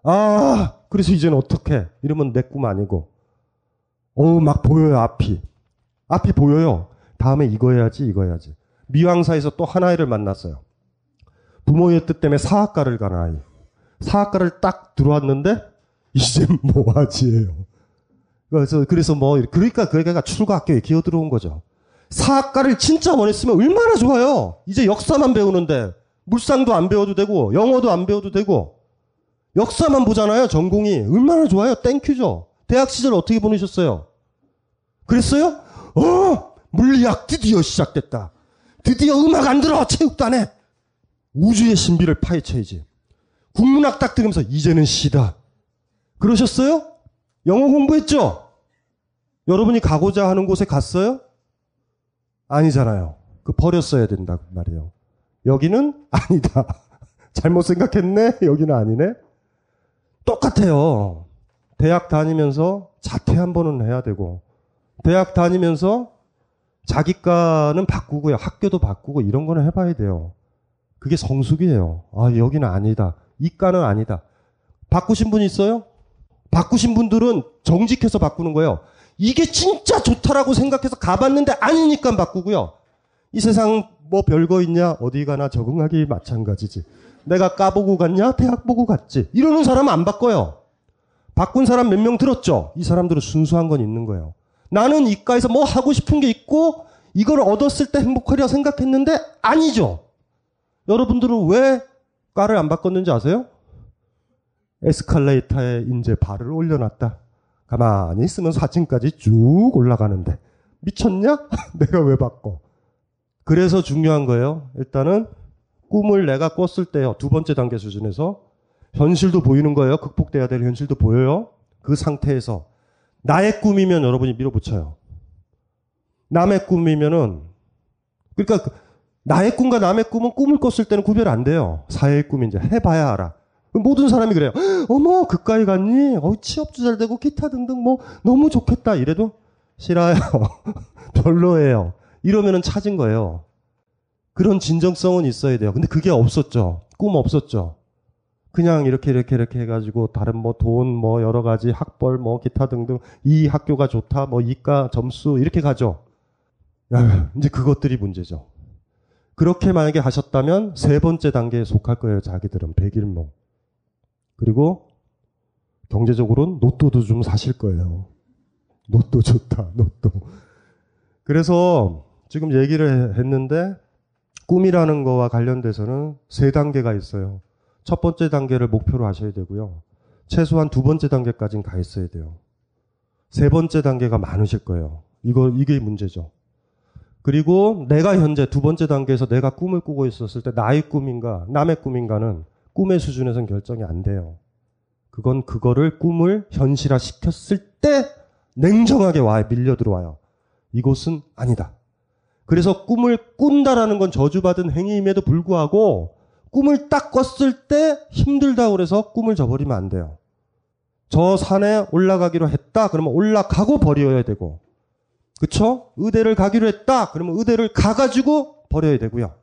아, 그래서 이제는 어떻게? 이러면 내 꿈 아니고. 어우, 막 보여요, 앞이. 앞이 보여요. 다음에 이거 해야지, 이거 해야지. 미왕사에서 또 하나이를 만났어요. 부모의 뜻 때문에 사학과를 간 아이. 사학과를 딱 들어왔는데, 이제 뭐 하지예요. 그래서, 그래서 뭐, 그러니까 그 애가 철학과에 기어 들어온 거죠. 사학과를 진짜 원했으면 얼마나 좋아요. 이제 역사만 배우는데, 물상도 안 배워도 되고, 영어도 안 배워도 되고, 역사만 보잖아요, 전공이. 얼마나 좋아요. thank you죠. 대학 시절 어떻게 보내셨어요? 그랬어요? 어! 물리학 드디어 시작됐다. 드디어 음악 안 들어! 체육도 안 해! 우주의 신비를 파헤쳐야지. 국문학 딱 들으면서 이제는 시다. 그러셨어요? 영어 공부했죠? 여러분이 가고자 하는 곳에 갔어요? 아니잖아요. 그 버렸어야 된다고 말이에요. 여기는 아니다. 잘못 생각했네? 여기는 아니네? 똑같아요. 대학 다니면서 자퇴 한 번은 해야 되고, 대학 다니면서 자기과는 바꾸고요. 학교도 바꾸고 이런 거는 해봐야 돼요. 그게 성숙이에요. 아, 여기는 아니다. 이과는 아니다. 바꾸신 분 있어요? 바꾸신 분들은 정직해서 바꾸는 거예요. 이게 진짜 좋다라고 생각해서 가봤는데 아니니까 바꾸고요. 이 세상 뭐 별거 있냐? 어디 가나 적응하기 마찬가지지. 내가 까보고 갔냐? 대학 보고 갔지. 이러는 사람은 안 바꿔요. 바꾼 사람 몇 명 들었죠? 이 사람들은 순수한 건 있는 거예요. 나는 이과에서 뭐 하고 싶은 게 있고 이걸 얻었을 때 행복하리라 생각했는데 아니죠. 여러분들은 왜 과를 안 바꿨는지 아세요? 에스컬레이터에 이제 발을 올려놨다. 가만히 있으면 4층까지 쭉 올라가는데 미쳤냐? 내가 왜 바꿔? 그래서 중요한 거예요. 일단은 꿈을 내가 꿨을 때요. 두 번째 단계 수준에서 현실도 보이는 거예요. 극복돼야 될 현실도 보여요. 그 상태에서 나의 꿈이면 여러분이 밀어붙여요. 남의 꿈이면은 그러니까 나의 꿈과 남의 꿈은 꿈을 꿨을 때는 구별 안 돼요. 사회의 꿈이 이제 해봐야 알아. 모든 사람이 그래요. 어머 그까이 갔니? 어 취업도 잘 되고 기타 등등 뭐 너무 좋겠다. 이래도 싫어요. 별로예요. 이러면은 찾은 거예요. 그런 진정성은 있어야 돼요. 근데 그게 없었죠. 꿈 없었죠. 그냥 이렇게 이렇게 이렇게 해가지고 다른 뭐 돈 뭐 여러 가지 학벌 뭐 기타 등등 이 학교가 좋다 뭐 이과 점수 이렇게 가죠. 야, 이제 그것들이 문제죠. 그렇게 만약에 하셨다면 세 번째 단계에 속할 거예요. 자기들은 백일몽. 그리고 경제적으로는 로또도 좀 사실 거예요. 로또 좋다. 로또. 그래서 지금 얘기를 했는데 꿈이라는 거와 관련돼서는 세 단계가 있어요. 첫 번째 단계를 목표로 하셔야 되고요. 최소한 두 번째 단계까지는 가 있어야 돼요. 세 번째 단계가 많으실 거예요. 이거, 이게 문제죠. 그리고 내가 현재 두 번째 단계에서 내가 꿈을 꾸고 있었을 때 나의 꿈인가, 남의 꿈인가는 꿈의 수준에선 결정이 안 돼요. 그건 그거를 꿈을 현실화 시켰을 때 냉정하게 와, 밀려 들어와요. 이곳은 아니다. 그래서 꿈을 꾼다라는 건 저주받은 행위임에도 불구하고 꿈을 딱 꿨을 때 힘들다 그래서 꿈을 저버리면 안 돼요. 저 산에 올라가기로 했다. 그러면 올라가고 버려야 되고. 그쵸? 의대를 가기로 했다. 그러면 의대를 가가지고 버려야 되고요.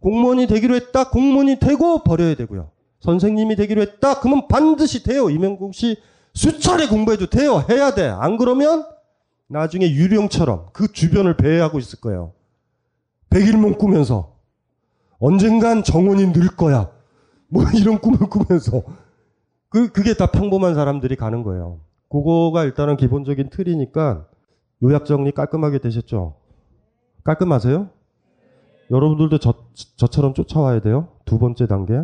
공무원이 되기로 했다. 공무원이 되고 버려야 되고요. 선생님이 되기로 했다. 그러면 반드시 돼요. 이명국 씨 수차례 공부해도 돼요. 해야 돼. 안 그러면 나중에 유령처럼 그 주변을 배회하고 있을 거예요. 백일몽 꾸면서 언젠간 정원이 늘 거야. 뭐 이런 꿈을 꾸면서 그 그게 다 평범한 사람들이 가는 거예요. 그거가 일단은 기본적인 틀이니까 요약 정리 깔끔하게 되셨죠? 깔끔하세요? 여러분들도 저, 저처럼 쫓아와야 돼요. 두 번째 단계.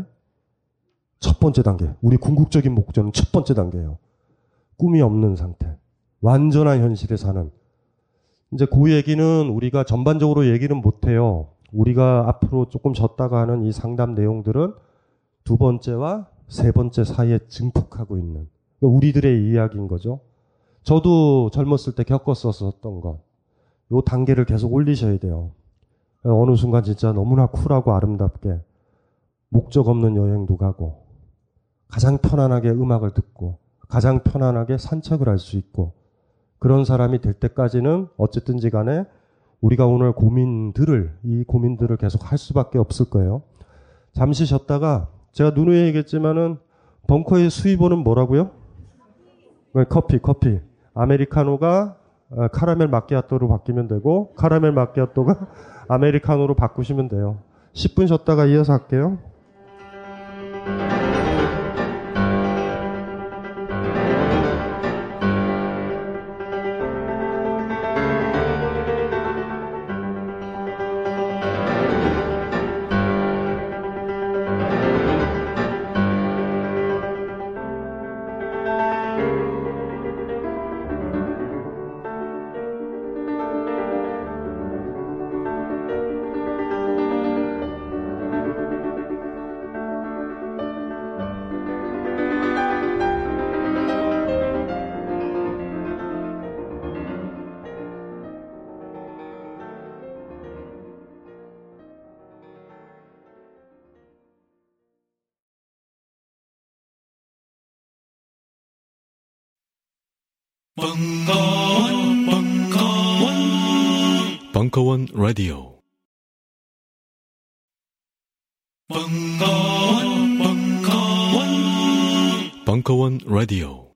첫 번째 단계. 우리 궁극적인 목적은 첫 번째 단계예요. 꿈이 없는 상태. 완전한 현실에 사는. 이제 그 얘기는 우리가 전반적으로 얘기는 못해요. 우리가 앞으로 조금 졌다가 하는 이 상담 내용들은 두 번째와 세 번째 사이에 증폭하고 있는 그러니까 우리들의 이야기인 거죠. 저도 젊었을 때 겪었었던 것. 요 단계를 계속 올리셔야 돼요. 어느 순간 진짜 너무나 쿨하고 아름답게 목적 없는 여행도 가고 가장 편안하게 음악을 듣고 가장 편안하게 산책을 할 수 있고 그런 사람이 될 때까지는 어쨌든지 간에 우리가 오늘 고민들을 이 고민들을 계속 할 수밖에 없을 거예요. 잠시 쉬었다가 제가 누누이 얘기했지만은 벙커의 수입원은 뭐라고요? 네, 커피, 커피. 아메리카노가 어, 카라멜 마키아토로 바뀌면 되고 카라멜 마키아토가 아메리카노로 바꾸시면 돼요. 10분 쉬었다가 이어서 할게요. 라디오. 벙커원, 벙커원, 벙커원 라디오.